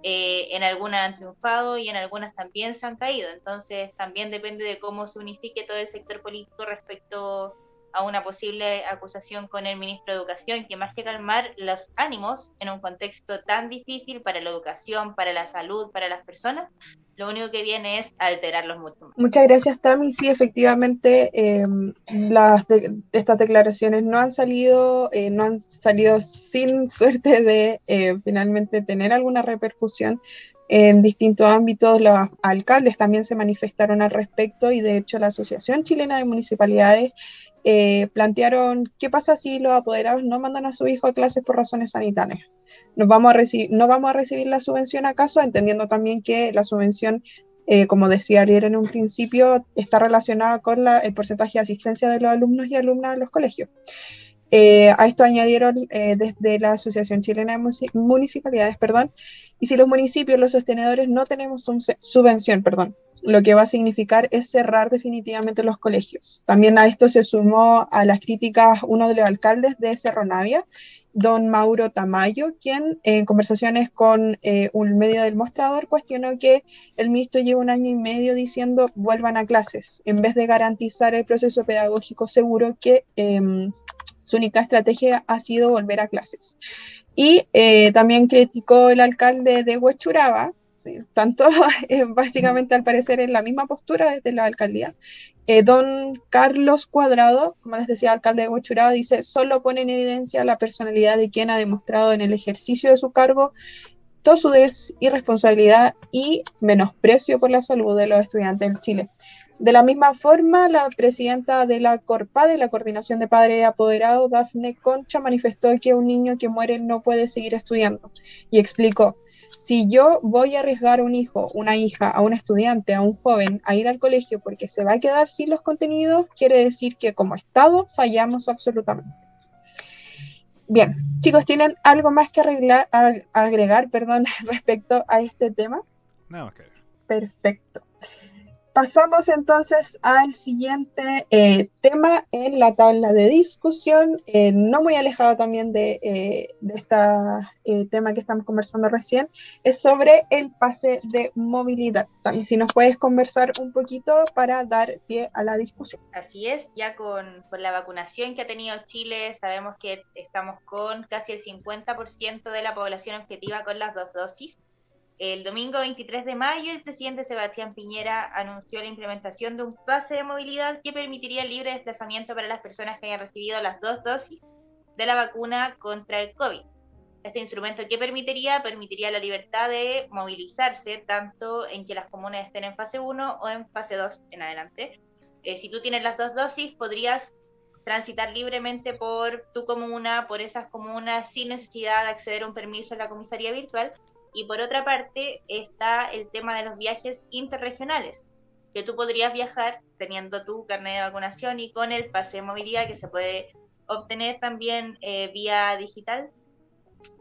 Eh, en algunas han triunfado y en algunas también se han caído, entonces también depende de cómo se unifique todo el sector político respecto a una posible acusación con el ministro de Educación, que más que calmar los ánimos en un contexto tan difícil para la educación, para la salud, para las personas, lo único que viene es alterarlos mucho Muchas gracias, Tami. Sí, efectivamente, de, estas declaraciones no han salido, eh, no han salido sin suerte de eh, finalmente tener alguna repercusión en distintos ámbitos. Los alcaldes también se manifestaron al respecto y de hecho la Asociación Chilena de Municipalidades eh, plantearon qué pasa si los apoderados no mandan a su hijo a clases por razones sanitarias. ¿Nos vamos a ¿No vamos a recibir la subvención acaso? Entendiendo también que la subvención, eh, como decía Ariel en un principio, está relacionada con el porcentaje de asistencia de los alumnos y alumnas de los colegios. Eh, a esto añadieron desde la Asociación Chilena de Municipalidades, perdón, y si los municipios, los sostenedores, no tenemos subvención, perdón, lo que va a significar es cerrar definitivamente los colegios. También a esto se sumó a las críticas uno de los alcaldes de Cerro Navia, don Mauro Tamayo, quien en conversaciones con eh, un medio del mostrador cuestionó que el ministro lleva un año y medio diciendo vuelvan a clases, en vez de garantizar el proceso pedagógico seguro que em, su única estrategia ha sido volver a clases. Y eh, también criticó el alcalde de Huechuraba, tanto eh, básicamente al parecer en la misma postura desde la alcaldía. Eh, don Carlos Cuadrado, como les decía, alcalde de Huachuraba, dice, solo pone en evidencia la personalidad de quien ha demostrado en el ejercicio de su cargo tosudez, irresponsabilidad y menosprecio por la salud de los estudiantes en Chile. De la misma forma, la presidenta de la de la Coordinación de Padres Apoderados, Dafne Concha, manifestó que un niño que muere no puede seguir estudiando y explicó, si yo voy a arriesgar a un hijo, una hija, a un estudiante, a un joven a ir al colegio porque se va a quedar sin los contenidos, quiere decir que como Estado fallamos absolutamente. Bien, chicos, ¿tienen algo más que arreglar, agregar perdón, respecto a este tema? Nada más que Perfecto. Pasamos entonces al siguiente eh, tema en la tabla de discusión, eh, no muy alejado también de, eh, este tema que estamos conversando recién, es sobre el pase de movilidad. También si nos puedes conversar un poquito para dar pie a la discusión. Así es, ya con, con la vacunación que ha tenido Chile, sabemos que estamos con casi el 50% de la población objetiva con las dos dosis. El domingo 23 de mayo, el presidente Sebastián Piñera anunció la implementación de un pase de movilidad que permitiría el libre desplazamiento para las personas que hayan recibido las dos dosis de la vacuna contra el COVID. Este instrumento, ¿qué permitiría? Permitiría la libertad de movilizarse tanto en que las comunas estén en fase 1 o en fase 2 en adelante. Eh, si tú tienes las dos dosis, podrías transitar libremente por tu comuna, por esas comunas, sin necesidad de acceder a un permiso en la comisaría virtual. Y por otra parte está el tema de los viajes interregionales, que tú podrías viajar teniendo tu carnet de vacunación y con el pase de movilidad que se puede obtener también eh, vía digital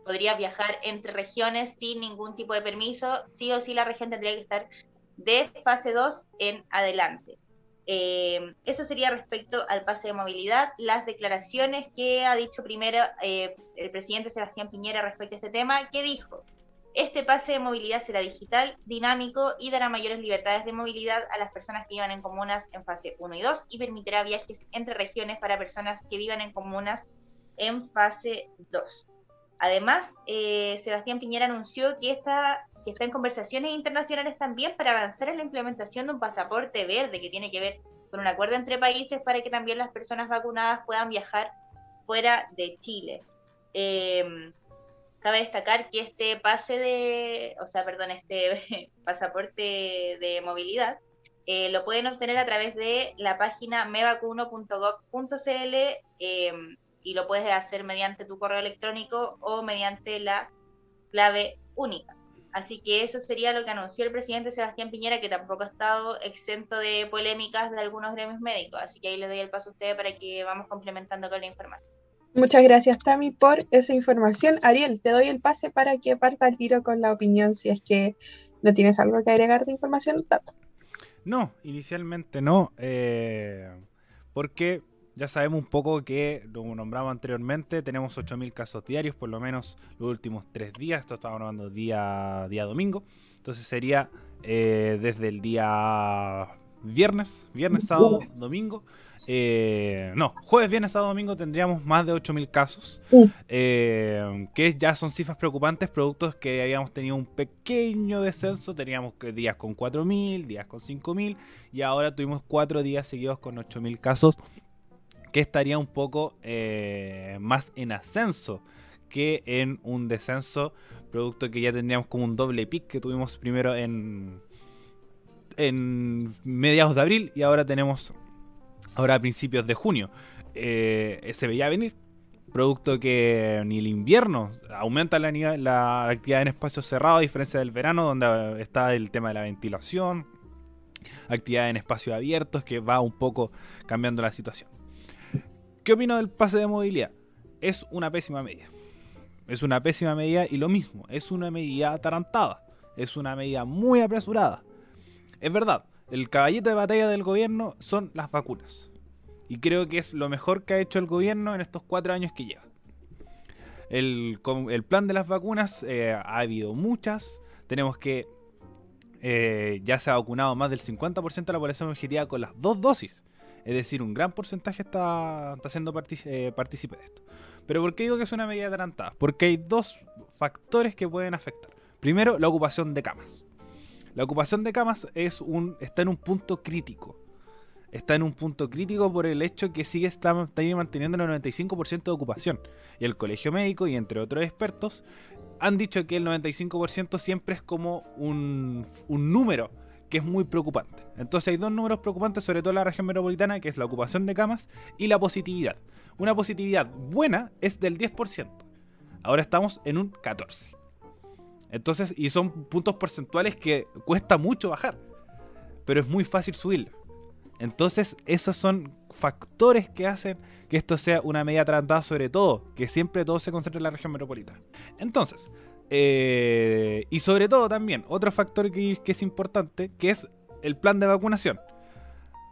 podría viajar entre regiones sin ningún tipo de permiso. Sí o sí la región tendría que estar de fase 2 en adelante. Eh, eso sería respecto al pase de movilidad. Las declaraciones que ha dicho primero eh, el presidente Sebastián Piñera respecto a este tema, ¿qué dijo? Este pase de movilidad será digital, dinámico y dará mayores libertades de movilidad a las personas que vivan en comunas en fase 1 y 2 y permitirá viajes entre regiones para personas que vivan en comunas en fase 2. Además, eh, Sebastián Piñera anunció que está, en conversaciones internacionales también para avanzar en la implementación de un pasaporte verde que tiene que ver con un acuerdo entre países para que también las personas vacunadas puedan viajar fuera de Chile. Em, cabe destacar que este pase de, o sea, perdón, este pasaporte de movilidad eh, lo pueden obtener a través de la página mevacuno.gov.cl y lo puedes hacer mediante tu correo electrónico o mediante la clave única. Así que eso sería lo que anunció el presidente Sebastián Piñera, que tampoco ha estado exento de polémicas de algunos gremios médicos. Así que ahí le doy el paso a ustedes para que vamos complementando con la información. Muchas gracias, Tami, por esa información. Ariel, te doy el pase para que parta el tiro con la opinión si es que no tienes algo que agregar de información. No, inicialmente no, eh, porque ya sabemos un poco que, como nombramos anteriormente, tenemos 8.000 casos diarios, por lo menos los últimos tres días. Esto estamos hablando día, día domingo. Entonces sería eh, desde el día viernes, viernes, sábado, domingo. Eh, no, jueves, viernes, sábado, domingo tendríamos más de 8.000 casos, eh, que ya son cifras preocupantes, productos que habíamos tenido un pequeño descenso, teníamos días con 4.000, días con 5.000 y ahora tuvimos cuatro días seguidos con 8.000 casos que estaría un poco eh, más en ascenso que en un descenso, producto que ya tendríamos como un doble pic que tuvimos primero en, en mediados de abril y ahora tenemos ahora a principios de junio. Eh, se veía venir, producto que ni el invierno aumenta la, la actividad en espacios cerrados, a diferencia del verano, donde está el tema de la ventilación, actividad en espacios abiertos, que va un poco cambiando la situación. ¿Qué opino del pase de movilidad? Es una pésima medida. Es una pésima medida y lo mismo, es una medida atarantada. Es una medida muy apresurada. Es verdad, el caballito de batalla del gobierno son las vacunas. Y creo que es lo mejor que ha hecho el gobierno en estos cuatro años que lleva. El, plan de las vacunas eh, ha habido muchas. Tenemos que eh, ya se ha vacunado más del 50% de la población objetiva con las dos dosis. Es decir, un gran porcentaje está, siendo eh, partícipe de esto. Pero ¿por qué digo que es una medida adelantada? Porque hay dos factores que pueden afectar. Primero, la ocupación de camas. La ocupación de camas es un, está en un punto crítico. Está en un punto crítico por el hecho que sigue está, manteniendo el 95% de ocupación. Y el colegio médico y entre otros expertos han dicho que el 95% siempre es como un, un número que es muy preocupante. Entonces hay dos números preocupantes, sobre todo en la región metropolitana, que es la ocupación de camas y la positividad. Una positividad buena es del 10%. Ahora estamos en un 14%. Entonces, y son puntos porcentuales que cuesta mucho bajar, pero es muy fácil subirlo. Entonces, esos son factores que hacen que esto sea una medida tratada, sobre todo, que siempre todo se concentre en la región metropolitana. Entonces, eh, y sobre todo también, otro factor que, es importante, que es el plan de vacunación.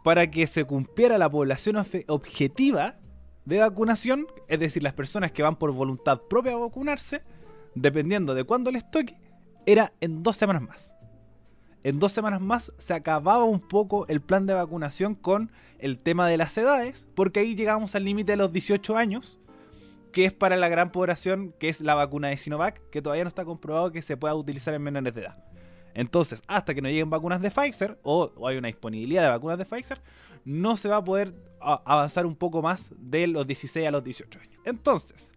Para que se cumpliera la población objetiva de vacunación, es decir, las personas que van por voluntad propia a vacunarse, dependiendo de cuándo les toque, era en dos semanas más. En dos semanas más se acababa un poco el plan de vacunación con el tema de las edades, porque ahí llegamos al límite de los 18 años que es para la gran población, que es la vacuna de Sinovac, que todavía no está comprobado que se pueda utilizar en menores de edad. Entonces, hasta que no lleguen vacunas de Pfizer o, hay una disponibilidad de vacunas de Pfizer, no se va a poder avanzar un poco más de los 16 a los 18 años. Entonces,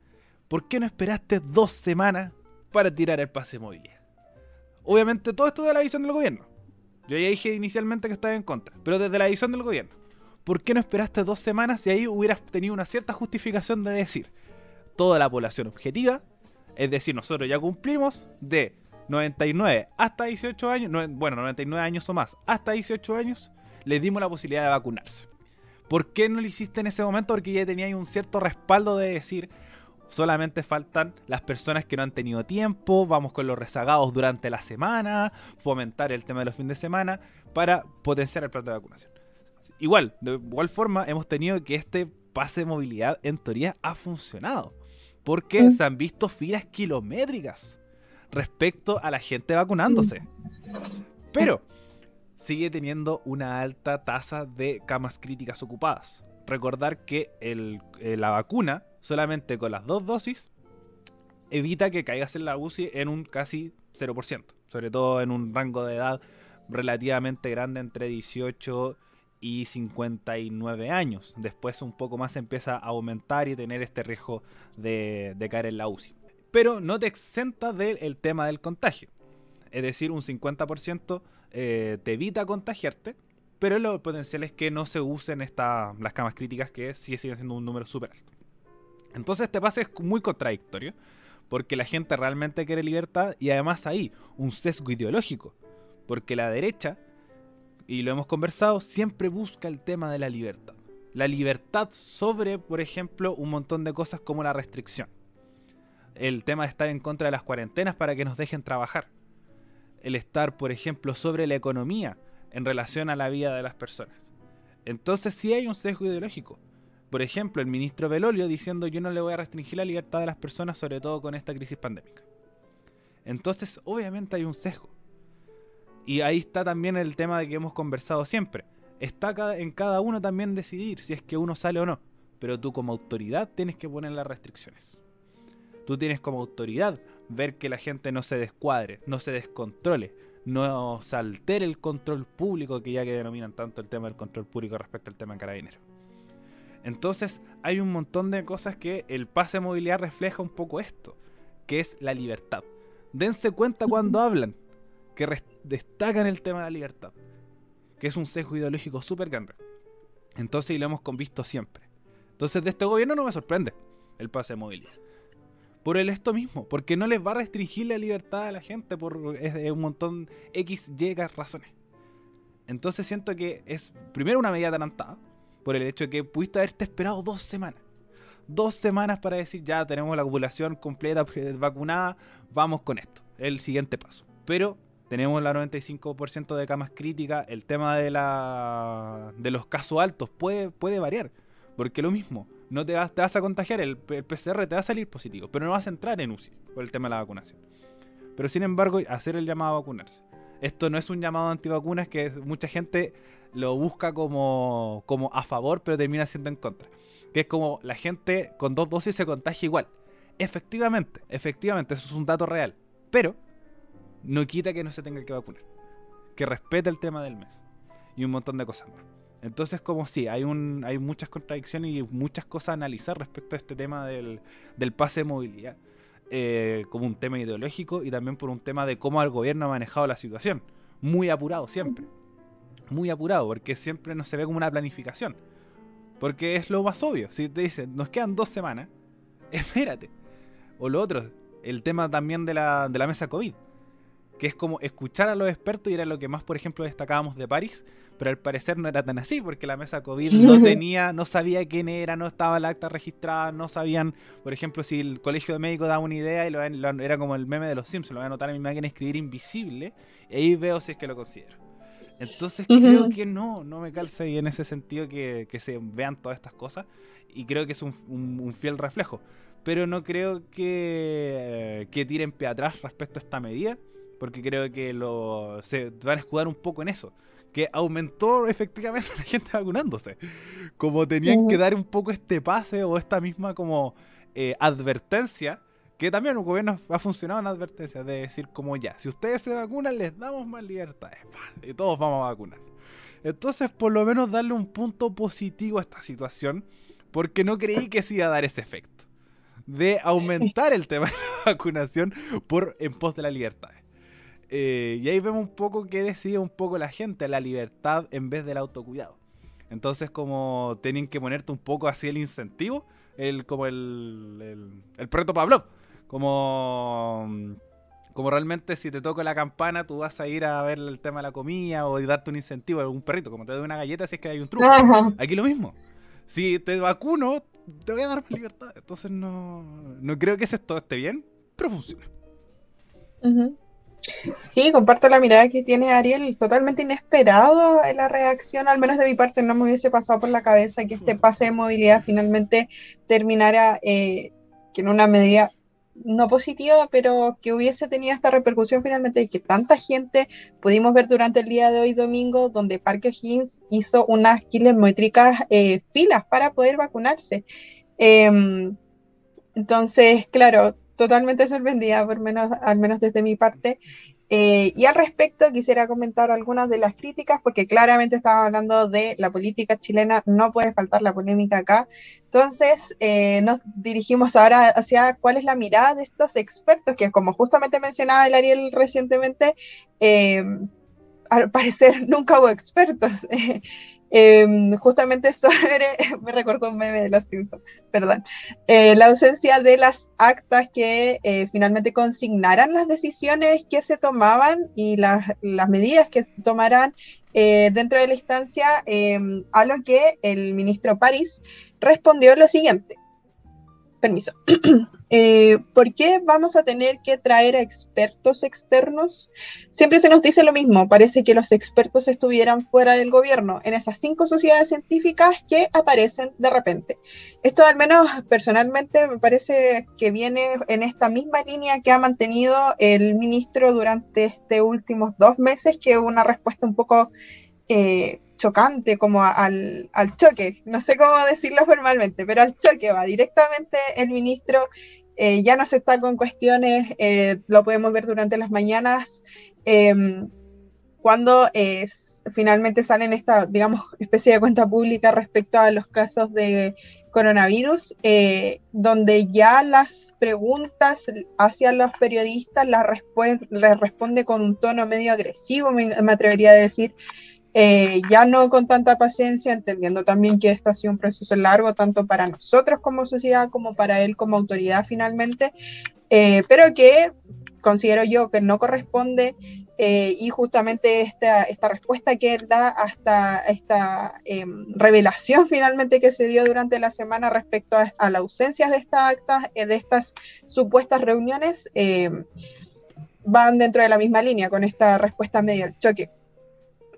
¿por qué no esperaste dos semanas para tirar el pase movilidad? Obviamente todo esto de la visión del gobierno. Yo ya dije inicialmente que estaba en contra, pero desde la visión del gobierno. ¿Por qué no esperaste dos semanas y ahí hubieras tenido una cierta justificación de decir toda la población objetiva? Es decir, nosotros ya cumplimos de 99 hasta 18 años, bueno, 99 años o más, hasta 18 años, les dimos la posibilidad de vacunarse. ¿Por qué no lo hiciste en ese momento? Porque ya teníais un cierto respaldo de decir, solamente faltan las personas que no han tenido tiempo, vamos con los rezagados durante la semana, fomentar el tema de los fines de semana para potenciar el plan de vacunación. Igual, de igual forma, hemos tenido que este pase de movilidad en teoría ha funcionado. Porque se han visto filas kilométricas respecto a la gente vacunándose. Pero sigue teniendo una alta tasa de camas críticas ocupadas. Recordar que eh, la vacuna, solamente con las dos dosis, evita que caigas en la UCI en un casi 0%, sobre todo en un rango de edad relativamente grande entre 18 y 59 años. Después un poco más empieza a aumentar y tener este riesgo de, caer en la UCI pero no te exenta del tema del contagio. Es decir, un 50% eh, te evita contagiarte, pero lo potencial es que no se usen las camas críticas, que sí siguen siendo un número súper alto. Entonces este pase es muy contradictorio, porque la gente realmente quiere libertad y además hay un sesgo ideológico, porque la derecha, y lo hemos conversado, siempre busca el tema de la libertad. La libertad sobre, por ejemplo, un montón de cosas como la restricción el tema de estar en contra de las cuarentenas para que nos dejen trabajar. El estar, por ejemplo, sobre la economía en relación a la vida de las personas. Entonces sí hay un sesgo ideológico. Por ejemplo, el ministro Belolio diciendo yo no le voy a restringir la libertad de las personas, sobre todo con esta crisis pandémica. Entonces, obviamente hay un sesgo. Y ahí está también el tema de que hemos conversado siempre. Está en cada uno también decidir si es que uno sale o no. Pero tú como autoridad tienes que poner las restricciones. Tú tienes como autoridad ver que la gente no se descuadre, no se descontrole, no se altere el control público, que ya que denominan tanto el tema del control público respecto al tema carabinero. Entonces hay un montón de cosas que el pase de movilidad refleja un poco esto, que es la libertad. Dense cuenta cuando hablan, que destacan el tema de la libertad, que es un sesgo ideológico súper grande. Entonces, y lo hemos visto siempre. Entonces, de este gobierno no me sorprende el pase de movilidad por el esto mismo, porque no les va a restringir la libertad a la gente por un montón X, Y razones. Entonces siento que es primero una medida adelantada, por el hecho de que pudiste haberte esperado dos semanas. Dos semanas para decir ya tenemos la población completa vacunada, vamos con esto, el siguiente paso. Pero tenemos la 95% de camas críticas, el tema de, la, de los casos altos puede, puede variar, porque lo mismo, no te vas, a contagiar, el, PCR te va a salir positivo, pero no vas a entrar en UCI por el tema de la vacunación. Pero sin embargo, hacer el llamado a vacunarse. Esto no es un llamado antivacunas que mucha gente lo busca como, como a favor, pero termina siendo en contra. Que es como la gente con dos dosis se contagia igual. Efectivamente, efectivamente, eso es un dato real. Pero no quita que no se tenga que vacunar. Que respete el tema del mes. Y un montón de cosas más. Entonces, como sí, hay, un, hay muchas contradicciones y muchas cosas a analizar respecto a este tema del, pase de movilidad. Eh, como un tema ideológico y también por un tema de cómo el gobierno ha manejado la situación. Muy apurado siempre. Muy apurado, porque siempre no se ve como una planificación. Porque es lo más obvio. Si te dicen, nos quedan dos semanas, espérate. O lo otro, el tema también de la, de la mesa COVID. Que es como escuchar a los expertos y era lo que más, por ejemplo, destacábamos de París pero al parecer no era tan así, porque la mesa COVID no tenía, no sabía quién era, no estaba la acta registrada, no sabían, por ejemplo, si el colegio de médicos daba una idea y lo, era como el meme de los Simpsons, lo voy a anotar en mi máquina escribir invisible, y ahí veo si es que lo considero. Entonces creo que no, no me calza y en ese sentido que, se vean todas estas cosas, y creo que es un, fiel reflejo. Pero no creo que, que tiren pie atrás respecto a esta medida, porque creo que lo, se van a escudar un poco en eso que aumentó efectivamente la gente vacunándose. Como tenían que dar un poco este pase o esta misma como eh, advertencia, que también un gobierno ha funcionado en advertencia, de decir como ya, si ustedes se vacunan les damos más libertades, y todos vamos a vacunar. Entonces, por lo menos darle un punto positivo a esta situación, porque no creí que se iba a dar ese efecto. de aumentar el tema de la vacunación por en pos de la libertad. Eh, y ahí vemos un poco que decide un poco la gente, la libertad en vez del autocuidado. Entonces como tienen que ponerte un poco así el incentivo, el, como el, el, el proyecto Pablo, como, como realmente si te toca la campana tú vas a ir a ver el tema de la comida o darte un incentivo a algún perrito, como te doy una galleta si es que hay un truco. Aquí lo mismo. Si te vacuno, te voy a dar más libertad. Entonces no, no creo que esto esté bien, pero funciona. Sí, comparto la mirada que tiene Ariel, totalmente inesperado en la reacción, al menos de mi parte no me hubiese pasado por la cabeza que este pase de movilidad finalmente terminara eh, que en una medida no positiva, pero que hubiese tenido esta repercusión finalmente y que tanta gente pudimos ver durante el día de hoy domingo, donde Parque Higgins hizo unas kilométricas eh, filas para poder vacunarse. Em, entonces, claro, totalmente sorprendida, por menos, al menos desde mi parte. Eh, y al respecto quisiera comentar algunas de las críticas, porque claramente estaba hablando de la política chilena, no puede faltar la polémica acá. Entonces eh, nos dirigimos ahora hacia cuál es la mirada de estos expertos, que como justamente mencionaba el Ariel recientemente, eh, al parecer nunca hubo expertos. Em, justamente sobre, me recordó un meme de los Simpsons, perdón, eh, la ausencia de las actas que eh, finalmente consignaran las decisiones que se tomaban y las, medidas que tomarán eh, dentro de la instancia, em, a lo que el ministro París respondió lo siguiente. Permiso. Eh, ¿por qué vamos a tener que traer a expertos externos? Siempre se nos dice lo mismo, parece que los expertos estuvieran fuera del gobierno, en esas cinco sociedades científicas que aparecen de repente. Esto al menos personalmente me parece que viene en esta misma línea que ha mantenido el ministro durante estos últimos dos meses, que una respuesta un poco... Eh, chocante, como al, al, choque, no sé cómo decirlo formalmente, pero al choque va directamente el ministro eh, ya no se está con cuestiones, eh, lo podemos ver durante las mañanas, em, cuando finalmente salen esta, digamos, especie de cuenta pública respecto a los casos de coronavirus, eh, donde ya las preguntas hacia los periodistas las, responde con un tono medio agresivo, me atrevería a decir, eh, ya no con tanta paciencia, entendiendo también que esto ha sido un proceso largo, tanto para nosotros como sociedad, como para él como autoridad finalmente, eh, pero que considero yo que no corresponde eh, y justamente esta, esta, respuesta que él da hasta esta em, revelación finalmente que se dio durante la semana respecto a, la ausencia de estas actas, de estas supuestas reuniones, van dentro de la misma línea con esta respuesta medio al choque.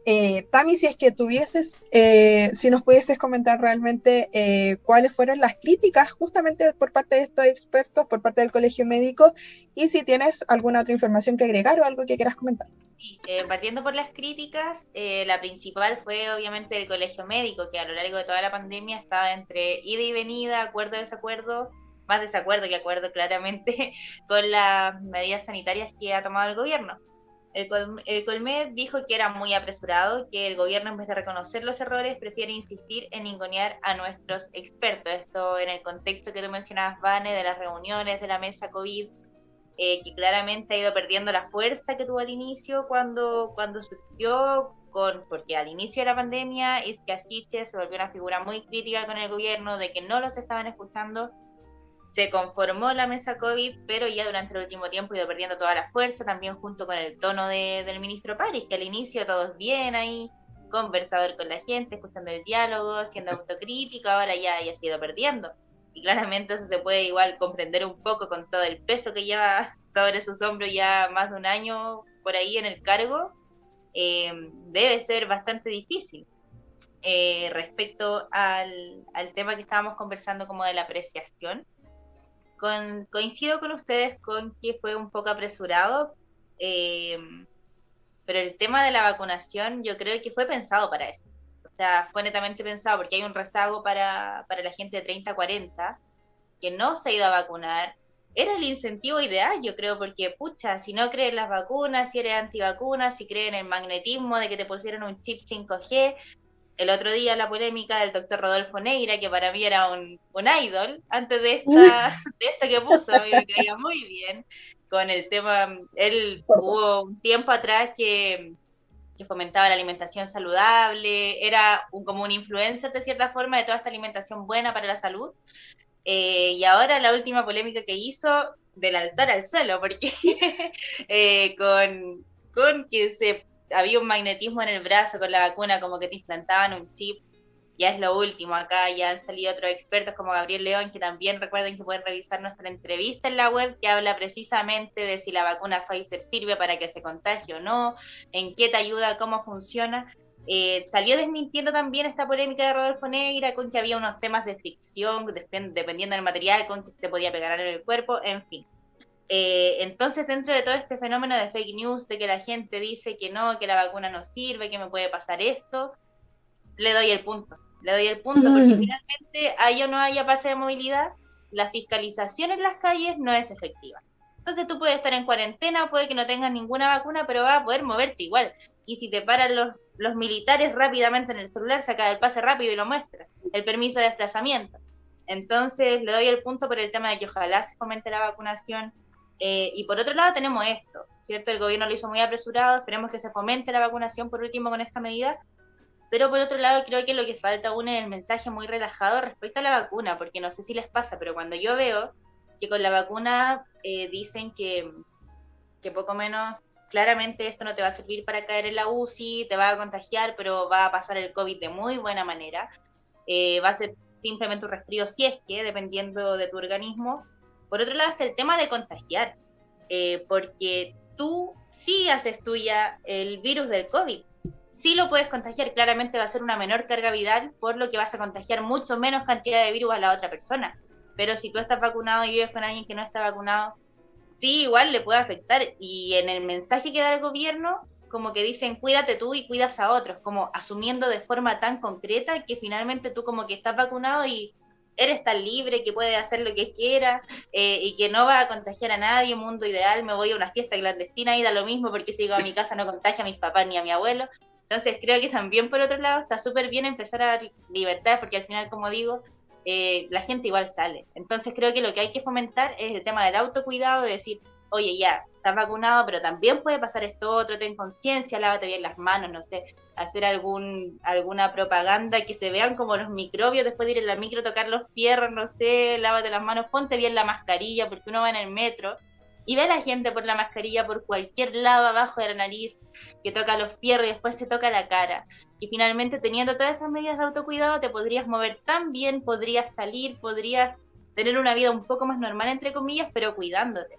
Eh, Tami, si es que tuvieses, eh, si nos pudieses comentar realmente eh, cuáles fueron las críticas justamente por parte de estos expertos, por parte del colegio médico, y si tienes alguna otra información que agregar o algo que quieras comentar. partiendo por las críticas, la principal fue obviamente el colegio médico, que a lo largo de toda la pandemia estaba entre ida y venida, acuerdo, desacuerdo, más desacuerdo que acuerdo claramente con las medidas sanitarias que ha tomado el gobierno. El, Colmed dijo que era muy apresurado, que el gobierno en vez de reconocer los errores prefiere insistir en ingonear a nuestros expertos. Esto en el contexto que tú mencionabas, Vane, de las reuniones de la mesa COVID, eh, que claramente ha ido perdiendo la fuerza que tuvo al inicio cuando, cuando surgió, con, porque al inicio de la pandemia es que Asiche se volvió una figura muy crítica con el gobierno, de que no los estaban escuchando se conformó la mesa COVID, pero ya durante el último tiempo ha ido perdiendo toda la fuerza, también junto con el tono del ministro París, que al inicio todos bien ahí, conversador con la gente, escuchando el diálogo, siendo autocrítico, ahora ya, ya ha ido perdiendo. Y claramente eso se puede igual comprender un poco con todo el peso que lleva sobre sus hombros ya más de un año por ahí en el cargo, eh, debe ser bastante difícil. Eh, respecto al, al tema que estábamos conversando como de la apreciación, coincido con ustedes con que fue un poco apresurado, eh, pero el tema de la vacunación yo creo que fue pensado para eso. O sea, fue netamente pensado porque hay un rezago para, para la gente de 30 a 40 que no se ha ido a vacunar. Era el incentivo ideal, yo creo, porque, pucha, si no crees en las vacunas, si eres antivacunas, si crees en el magnetismo de que te pusieron un chip 5G, el otro día la polémica del doctor Rodolfo Neira, que para mí era un, un idol, antes de, esta, de esto que puso, me caía muy bien, con el tema, él hubo un tiempo atrás que, que fomentaba la alimentación saludable, era un, como un influencer de cierta forma de toda esta alimentación buena para la salud, eh, y ahora la última polémica que hizo, del altar al suelo, porque eh, con, con que se había un magnetismo en el brazo con la vacuna, como que te implantaban un chip. Ya es lo último acá, ya han salido otros expertos como Gabriel León, que también recuerden que pueden revisar nuestra entrevista en la web, que habla precisamente de si la vacuna Pfizer sirve para que se contagie o no, en qué te ayuda, cómo funciona. Eh, salió desmintiendo también esta polémica de Rodolfo Negra con que había unos temas de fricción, dependiendo del material, con que se te podía pegar en el cuerpo, en fin. Eh, entonces, dentro de todo este fenómeno de fake news, de que la gente dice que no, que la vacuna no sirve, que me puede pasar esto, le doy el punto. Le doy el punto porque mm. finalmente ahí o no haya pase de movilidad, la fiscalización en las calles no es efectiva. Entonces tú puedes estar en cuarentena, puede que no tengas ninguna vacuna, pero vas a poder moverte igual. Y si te paran los, los militares rápidamente en el celular, saca el pase rápido y lo muestra. El permiso de desplazamiento. Entonces le doy el punto por el tema de que ojalá se fomente la vacunación, eh, y por otro lado tenemos esto, ¿cierto? El gobierno lo hizo muy apresurado, esperemos que se fomente la vacunación por último con esta medida, pero por otro lado creo que lo que falta aún es el mensaje muy relajado respecto a la vacuna, porque no sé si les pasa, pero cuando yo veo que con la vacuna eh, dicen que, que poco menos, claramente esto no te va a servir para caer en la UCI, te va a contagiar, pero va a pasar el COVID de muy buena manera, eh, va a ser simplemente un resfrío si es que, dependiendo de tu organismo, por otro lado está el tema de contagiar, eh, porque tú sí haces tuya el virus del COVID, sí lo puedes contagiar, claramente va a ser una menor carga viral, por lo que vas a contagiar mucho menos cantidad de virus a la otra persona. Pero si tú estás vacunado y vives con alguien que no está vacunado, sí, igual le puede afectar. Y en el mensaje que da el gobierno, como que dicen cuídate tú y cuidas a otros, como asumiendo de forma tan concreta que finalmente tú como que estás vacunado y eres tan libre que puedes hacer lo que quieras eh, y que no va a contagiar a nadie, un mundo ideal, me voy a una fiesta clandestina y da lo mismo porque si llego a mi casa no contagia a mis papás ni a mi abuelo. Entonces creo que también por otro lado está súper bien empezar a dar libertad porque al final, como digo, eh, la gente igual sale. Entonces creo que lo que hay que fomentar es el tema del autocuidado, de decir, oye, ya, estás vacunado, pero también puede pasar esto otro, ten conciencia, lávate bien las manos, no sé, hacer algún alguna propaganda que se vean como los microbios después de ir en la micro, tocar los fierros, no sé, lávate las manos, ponte bien la mascarilla, porque uno va en el metro y ve a la gente por la mascarilla por cualquier lado abajo de la nariz, que toca los fierros y después se toca la cara. Y finalmente, teniendo todas esas medidas de autocuidado, te podrías mover tan bien, podrías salir, podrías tener una vida un poco más normal, entre comillas, pero cuidándote.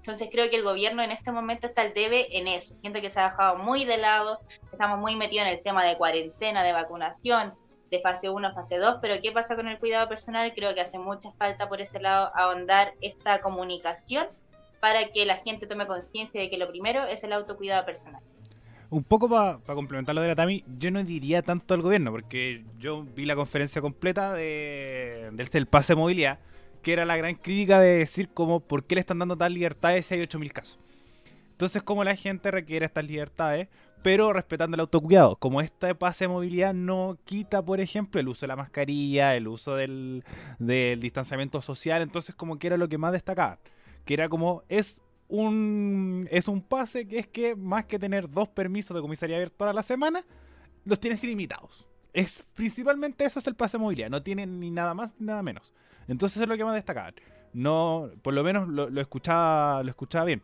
Entonces creo que el gobierno en este momento está al debe en eso. Siento que se ha bajado muy de lado, estamos muy metidos en el tema de cuarentena, de vacunación, de fase 1, fase 2, pero ¿qué pasa con el cuidado personal? Creo que hace mucha falta por ese lado ahondar esta comunicación para que la gente tome conciencia de que lo primero es el autocuidado personal. Un poco para complementar lo de la Tami, yo no diría tanto al gobierno, porque yo vi la conferencia completa de, del este, pase de movilidad que era la gran crítica de decir como por qué le están dando tal libertades si hay 8.000 casos. Entonces, como la gente requiere estas libertades, pero respetando el autocuidado. Como este pase de movilidad no quita, por ejemplo, el uso de la mascarilla, el uso del, distanciamiento social, entonces como que era lo que más destacaba. Que era como, es un, es un pase que es que más que tener dos permisos de comisaría abierto a la semana, los tienes ilimitados. Es principalmente eso es el pase de movilidad, no tiene ni nada más ni nada menos. Entonces es lo que más destacar. No, por lo menos lo, escuchaba, lo escuchaba bien.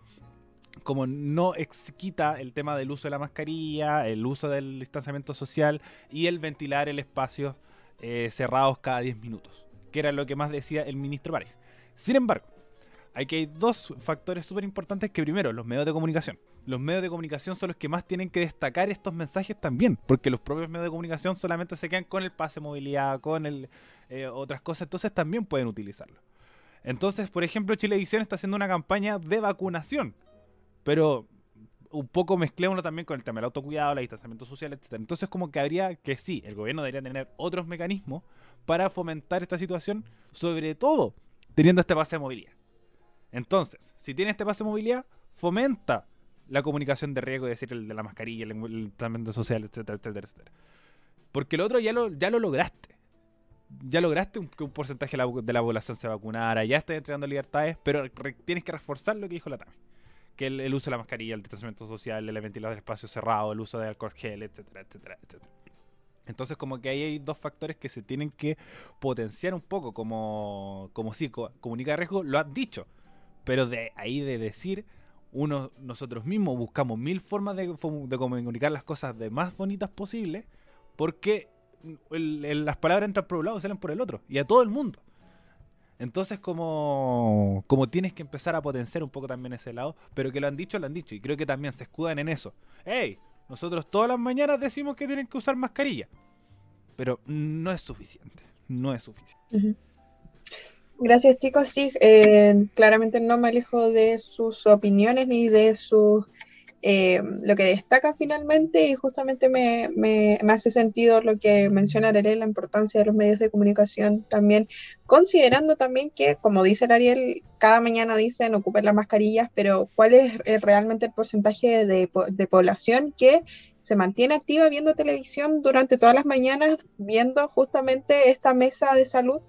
Como no quita el tema del uso de la mascarilla, el uso del distanciamiento social y el ventilar el espacio eh, cerrados cada 10 minutos, que era lo que más decía el ministro Párez. Sin embargo, hay que hay dos factores súper importantes que primero, los medios de comunicación. Los medios de comunicación son los que más tienen que destacar estos mensajes también, porque los propios medios de comunicación solamente se quedan con el pase de movilidad, con el, eh, otras cosas, entonces también pueden utilizarlo. Entonces, por ejemplo, Chilevisión está haciendo una campaña de vacunación, pero un poco mezclémoslo también con el tema del autocuidado, el distanciamiento social, etc. Entonces, como que habría que sí, el gobierno debería tener otros mecanismos para fomentar esta situación, sobre todo teniendo este pase de movilidad. Entonces, si tiene este pase de movilidad, fomenta la comunicación de riesgo, es decir, el de la mascarilla, el distanciamiento social, etcétera, etcétera, etcétera Porque el otro ya lo, ya lo lograste. Ya lograste que un porcentaje de la, población se vacunara, ya estás entregando libertades, pero tienes que reforzar lo que dijo la TAMI. Que el, uso de la mascarilla, el distanciamiento social, el ventilador del espacio cerrado, el uso de alcohol gel, etcétera, etcétera, etcétera. Entonces como que ahí hay dos factores que se tienen que potenciar un poco, como, como sí, comunica riesgo, lo has dicho, pero de ahí de decir, uno, nosotros mismos buscamos mil formas de, comunicar las cosas de más bonitas posibles, porque las palabras entran por un lado y salen por el otro, y a todo el mundo. Entonces como, como tienes que empezar a potenciar un poco también ese lado, pero que lo han dicho, lo han dicho, y creo que también se escudan en eso. ¡Hey! Nosotros todas las mañanas decimos que tienen que usar mascarilla, pero no es suficiente, no es suficiente. Gracias chicos, sí, eh, claramente no me alejo de sus opiniones ni de sus eh, lo que destaca finalmente y justamente me, me, hace sentido lo que menciona Ariel, la importancia de los medios de comunicación también, considerando también que, como dice Ariel, cada mañana dicen ocupen las mascarillas, pero ¿cuál es eh, realmente el porcentaje de, de población que se mantiene activa viendo televisión durante todas las mañanas, viendo justamente esta mesa de salud?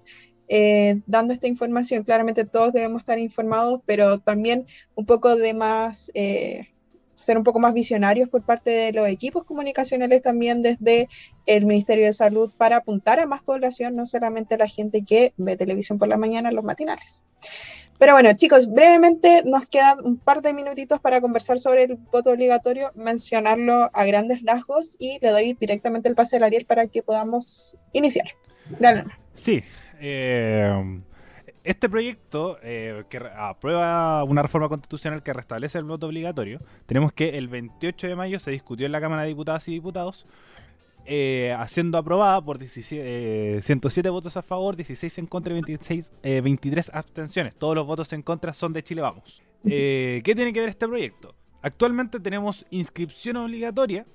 Eh, dando esta información. Claramente todos debemos estar informados, pero también un poco de más ser un poco más visionarios por parte de los equipos comunicacionales también desde el Ministerio de Salud para apuntar a más población, no solamente a la gente que ve televisión por la mañana los matinales. Pero bueno, chicos, brevemente nos quedan un par de minutitos para conversar sobre el voto obligatorio, mencionarlo a grandes rasgos y le doy directamente el pase al Ariel para que podamos iniciar. Dale. Sí, eh, este proyecto eh, que aprueba una reforma constitucional que restablece el voto obligatorio, tenemos que el 28 de mayo se discutió en la Cámara de Diputadas y Diputados, eh, haciendo aprobada por 107 eh, votos a favor, 16 en contra y 26, 23 abstenciones. Todos los votos en contra son de Chile Vamos. ¿Qué tiene que ver este proyecto? Actualmente tenemos inscripción obligatoria,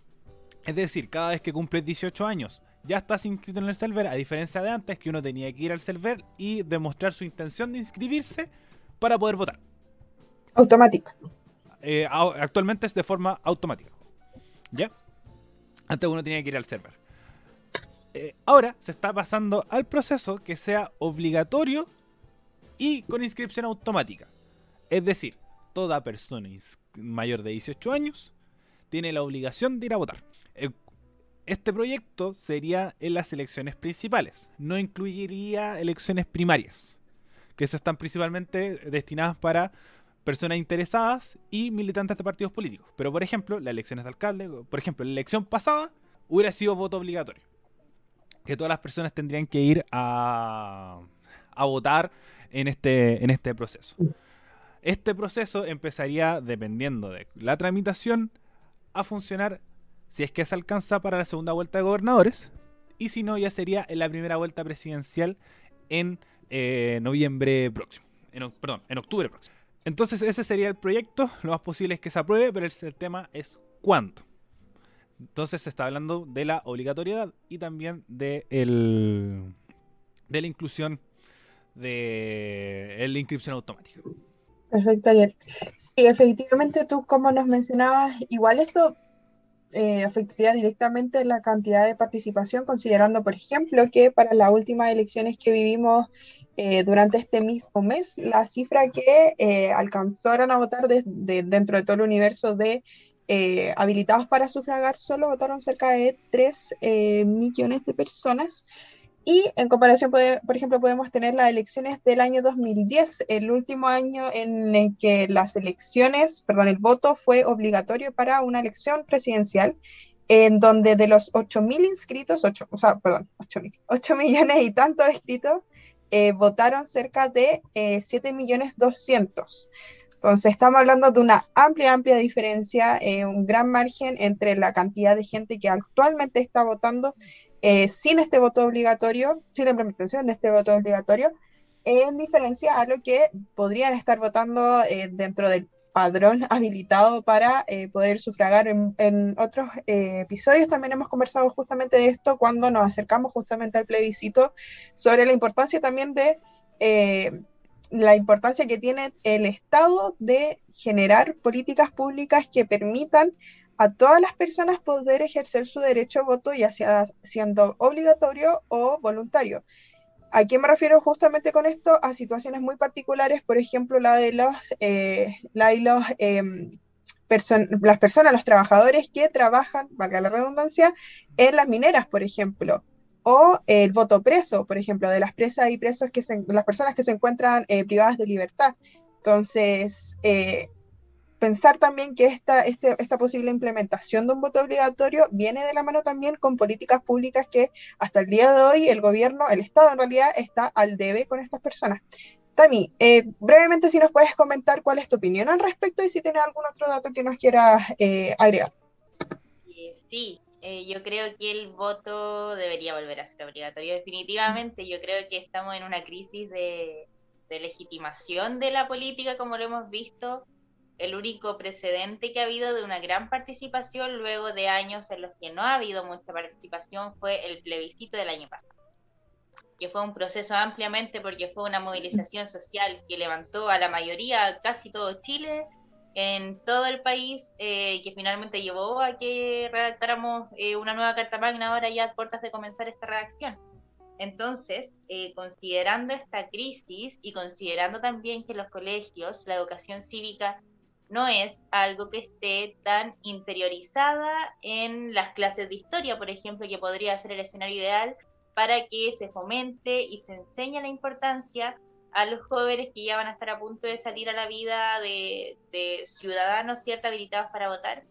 es decir, cada vez que cumples 18 años ya estás inscrito en el server, a diferencia de antes que uno tenía que ir al server y demostrar su intención de inscribirse para poder votar. Automático. Eh, actualmente es de forma automática. ¿Ya? Antes uno tenía que ir al server. Eh, ahora se está pasando al proceso que sea obligatorio y con inscripción automática. Es decir, toda persona mayor de 18 años tiene la obligación de ir a votar. Este proyecto sería en las elecciones principales, no incluiría elecciones primarias, que eso están principalmente destinadas para personas interesadas y militantes de partidos políticos. Pero, por ejemplo, las elecciones de alcalde, por ejemplo, la elección pasada hubiera sido voto obligatorio, que todas las personas tendrían que ir a, a votar en este, en este proceso. Este proceso empezaría, dependiendo de la tramitación, a funcionar si es que se alcanza para la segunda vuelta de gobernadores, y si no, ya sería en la primera vuelta presidencial en eh, noviembre próximo, perdón, en octubre próximo. Entonces ese sería el proyecto, lo más posible es que se apruebe, pero el, tema es cuánto. Entonces se está hablando de la obligatoriedad y también de, el, de la inclusión de la inscripción automática. Perfecto, ayer. Sí, efectivamente tú como nos mencionabas, igual esto eh, afectaría directamente la cantidad de participación, considerando, por ejemplo, que para las últimas elecciones que vivimos eh, durante este mismo mes, la cifra que eh, alcanzaron a votar dentro de todo el universo de habilitados para sufragar, solo votaron cerca de 3 millones de personas. Y en comparación, por ejemplo, podemos tener las elecciones del año 2010, el último año en el que las elecciones, perdón, el voto fue obligatorio para una elección presidencial, en donde de los 8.000 inscritos, 8, o sea, perdón, 8, 8 millones y tantos inscritos, eh, votaron cerca de eh, 7 millones 200. Entonces, estamos hablando de una amplia, amplia diferencia, eh, un gran margen entre la cantidad de gente que actualmente está votando eh, sin este voto obligatorio, sin la implementación de este voto obligatorio, en diferencia a lo que podrían estar votando eh, dentro del padrón habilitado para eh, poder sufragar. En, otros episodios también hemos conversado justamente de esto cuando nos acercamos justamente al plebiscito sobre la importancia también de la importancia que tiene el Estado de generar políticas públicas que permitan a todas las personas poder ejercer su derecho a voto, ya sea siendo obligatorio o voluntario. ¿A qué me refiero justamente con esto? A situaciones muy particulares, por ejemplo, la de los, eh, em, las personas, los trabajadores que trabajan, valga la redundancia, en las mineras, por ejemplo, o el voto preso, por ejemplo, de las presas y presos que las personas que se encuentran eh, privadas de libertad. Entonces, eh, pensar también que esta, este, esta posible implementación de un voto obligatorio viene de la mano también con políticas públicas que hasta el día de hoy el gobierno, el Estado en realidad, está al debe con estas personas. Tami, eh, brevemente si nos puedes comentar cuál es tu opinión al respecto y si tienes algún otro dato que nos quieras eh, agregar. Sí, eh, yo creo que el voto debería volver a ser obligatorio. Definitivamente, yo creo que estamos en una crisis de legitimación de la política, como lo hemos visto. El único precedente que ha habido de una gran participación luego de años en los que no ha habido mucha participación fue el plebiscito del año pasado que fue un proceso ampliamente porque fue una movilización social que levantó a la mayoría, casi todo Chile, en todo el país, eh, que finalmente llevó a que redactáramos eh, una nueva Carta Magna ahora ya a puertas de comenzar esta redacción. Entonces, eh, considerando esta crisis y considerando también que los colegios, la educación cívica, no es algo que esté tan interiorizada en las clases de historia, por ejemplo, que podría ser el escenario ideal, para que se fomente y se enseñe la importancia a los jóvenes que ya van a estar a punto de salir a la vida de, ciudadanos cierto habilitados para votar.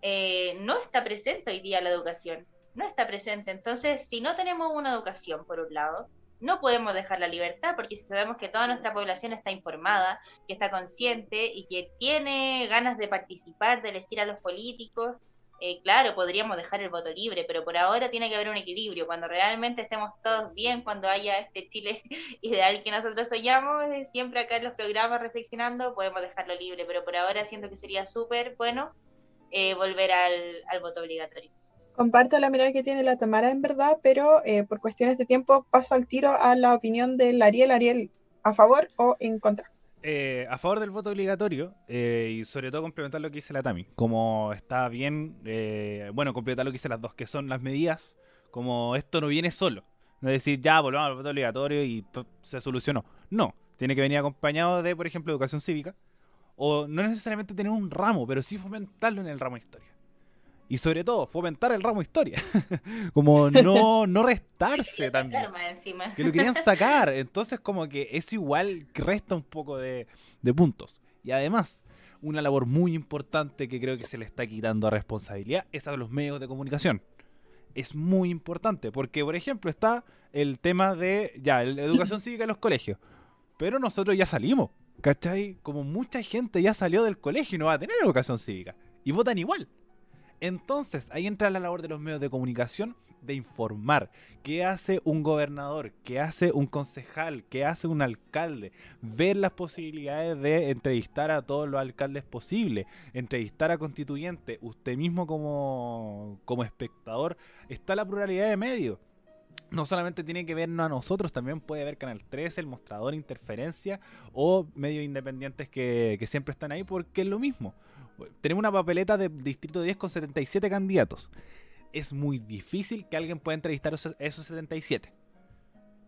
Eh, no está presente hoy día la educación, no está presente. Entonces, si no tenemos una educación, por un lado, no podemos dejar la libertad, porque sabemos que toda nuestra población está informada, que está consciente y que tiene ganas de participar, de elegir a los políticos, eh, claro, podríamos dejar el voto libre, pero por ahora tiene que haber un equilibrio. Cuando realmente estemos todos bien, cuando haya este Chile ideal que nosotros soñamos, eh, siempre acá en los programas reflexionando, podemos dejarlo libre, pero por ahora siento que sería súper bueno eh, volver al, voto obligatorio. Comparto la mirada que tiene la Tamara en verdad, pero por cuestiones de tiempo paso al tiro a la opinión del Ariel. Ariel, ¿a favor o en contra? Eh, a favor del voto obligatorio eh, y sobre todo complementar lo que dice la Tami. Como está bien, eh, bueno, complementar lo que dice las dos, que son las medidas, como esto no viene solo. No es decir, ya volvamos al voto obligatorio y se solucionó. No, tiene que venir acompañado de, por ejemplo, educación cívica. O no necesariamente tener un ramo, pero sí fomentarlo en el ramo de historia. Y sobre todo, fomentar el ramo historia. como no, no restarse también. Que lo querían sacar. Entonces, como que eso igual resta un poco de, de puntos. Y además, una labor muy importante que creo que se le está quitando a responsabilidad es a los medios de comunicación. Es muy importante, porque por ejemplo está el tema de, ya, la educación cívica en los colegios. Pero nosotros ya salimos, ¿cachai? Como mucha gente ya salió del colegio y no va a tener educación cívica. Y votan igual. Entonces, ahí entra la labor de los medios de comunicación de informar qué hace un gobernador, qué hace un concejal, qué hace un alcalde, ver las posibilidades de entrevistar a todos los alcaldes posibles, entrevistar a constituyentes, usted mismo como, como espectador, está la pluralidad de medios. No solamente tiene que vernos a nosotros, también puede ver Canal 13, el mostrador, Interferencia o medios independientes que, que siempre están ahí porque es lo mismo tenemos una papeleta de Distrito 10 con 77 candidatos. Es muy difícil que alguien pueda entrevistar a esos 77.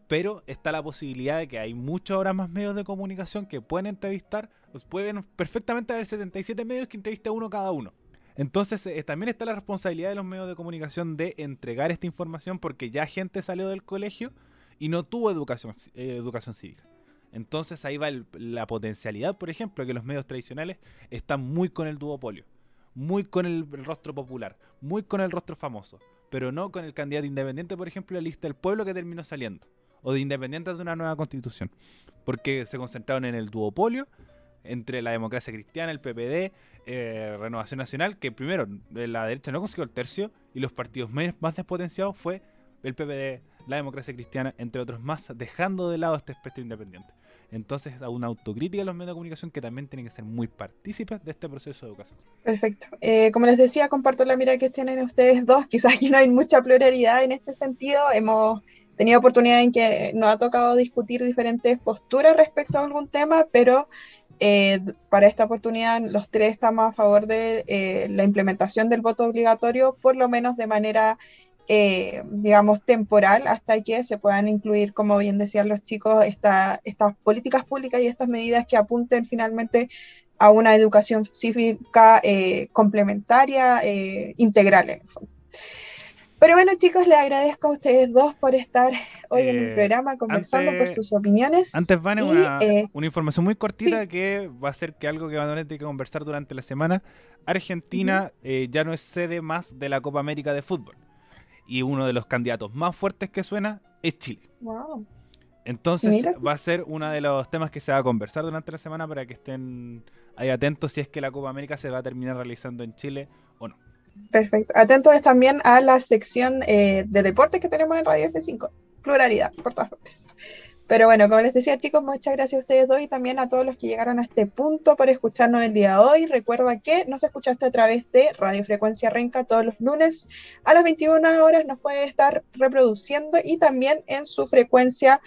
Pero está la posibilidad de que hay muchos ahora más medios de comunicación que pueden entrevistar. Pues pueden perfectamente haber 77 medios que entreviste a uno cada uno. Entonces eh, también está la responsabilidad de los medios de comunicación de entregar esta información porque ya gente salió del colegio y no tuvo educación, eh, educación cívica. Entonces ahí va la potencialidad, por ejemplo, que los medios tradicionales están muy con el duopolio, muy con el, rostro popular, muy con el rostro famoso, pero no con el candidato independiente, por ejemplo, la lista del pueblo que terminó saliendo, o de independientes de una nueva constitución, porque se concentraron en el duopolio entre la democracia cristiana, el PPD, eh, Renovación Nacional, que primero la derecha no consiguió el tercio, y los partidos más despotenciados fue el PPD, la democracia cristiana, entre otros más, dejando de lado este espectro independiente. Entonces, a una autocrítica a los medios de comunicación que también tienen que ser muy partícipes de este proceso de educación. Perfecto. Eh, como les decía, comparto la mirada que tienen ustedes dos. Quizás aquí no hay mucha pluralidad en este sentido. Hemos tenido oportunidad en que nos ha tocado discutir diferentes posturas respecto a algún tema, pero eh, para esta oportunidad los tres estamos a favor de eh, la implementación del voto obligatorio, por lo menos de manera, eh, digamos, temporal, hasta que se puedan incluir, como bien decían los chicos, estas políticas públicas y estas medidas que apunten finalmente a una educación cívica complementaria, integral en el fondo. Pero bueno, chicos, les agradezco a ustedes dos por estar hoy en el eh, programa conversando por sus opiniones. Antes, van una, eh, una, información muy cortita que va a ser que algo que van a tener que conversar durante la semana. Argentina eh, ya no es sede más de la Copa América de Fútbol. Y uno de los candidatos más fuertes que suena es Chile. Wow. Entonces va a ser uno de los temas que se va a conversar durante la semana para que estén ahí atentos si es que la Copa América se va a terminar realizando en Chile o no. Perfecto. Atentos también a la sección eh, de deportes que tenemos en Radio F5. Pluralidad, por todas partes. Pero bueno, como les decía chicos, muchas gracias a ustedes dos y también a todos los que llegaron a este punto por escucharnos el día de hoy. Recuerda que nos escuchaste a través de Radio Frecuencia Renca todos los lunes a las 21 horas, nos puede estar reproduciendo y también en su frecuencia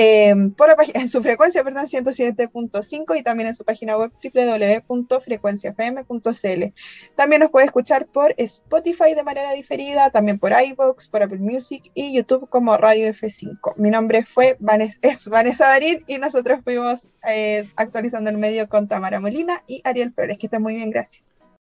eh, por en su frecuencia, perdón, 107.5 y también en su página web www.frecuenciafm.cl. También nos puede escuchar por Spotify de manera diferida, también por iVoox, por Apple Music y YouTube como Radio F5. Mi nombre fue Vanessa, es Vanessa Barín y nosotros fuimos eh, actualizando el medio con Tamara Molina y Ariel Flores. Que estén muy bien, gracias.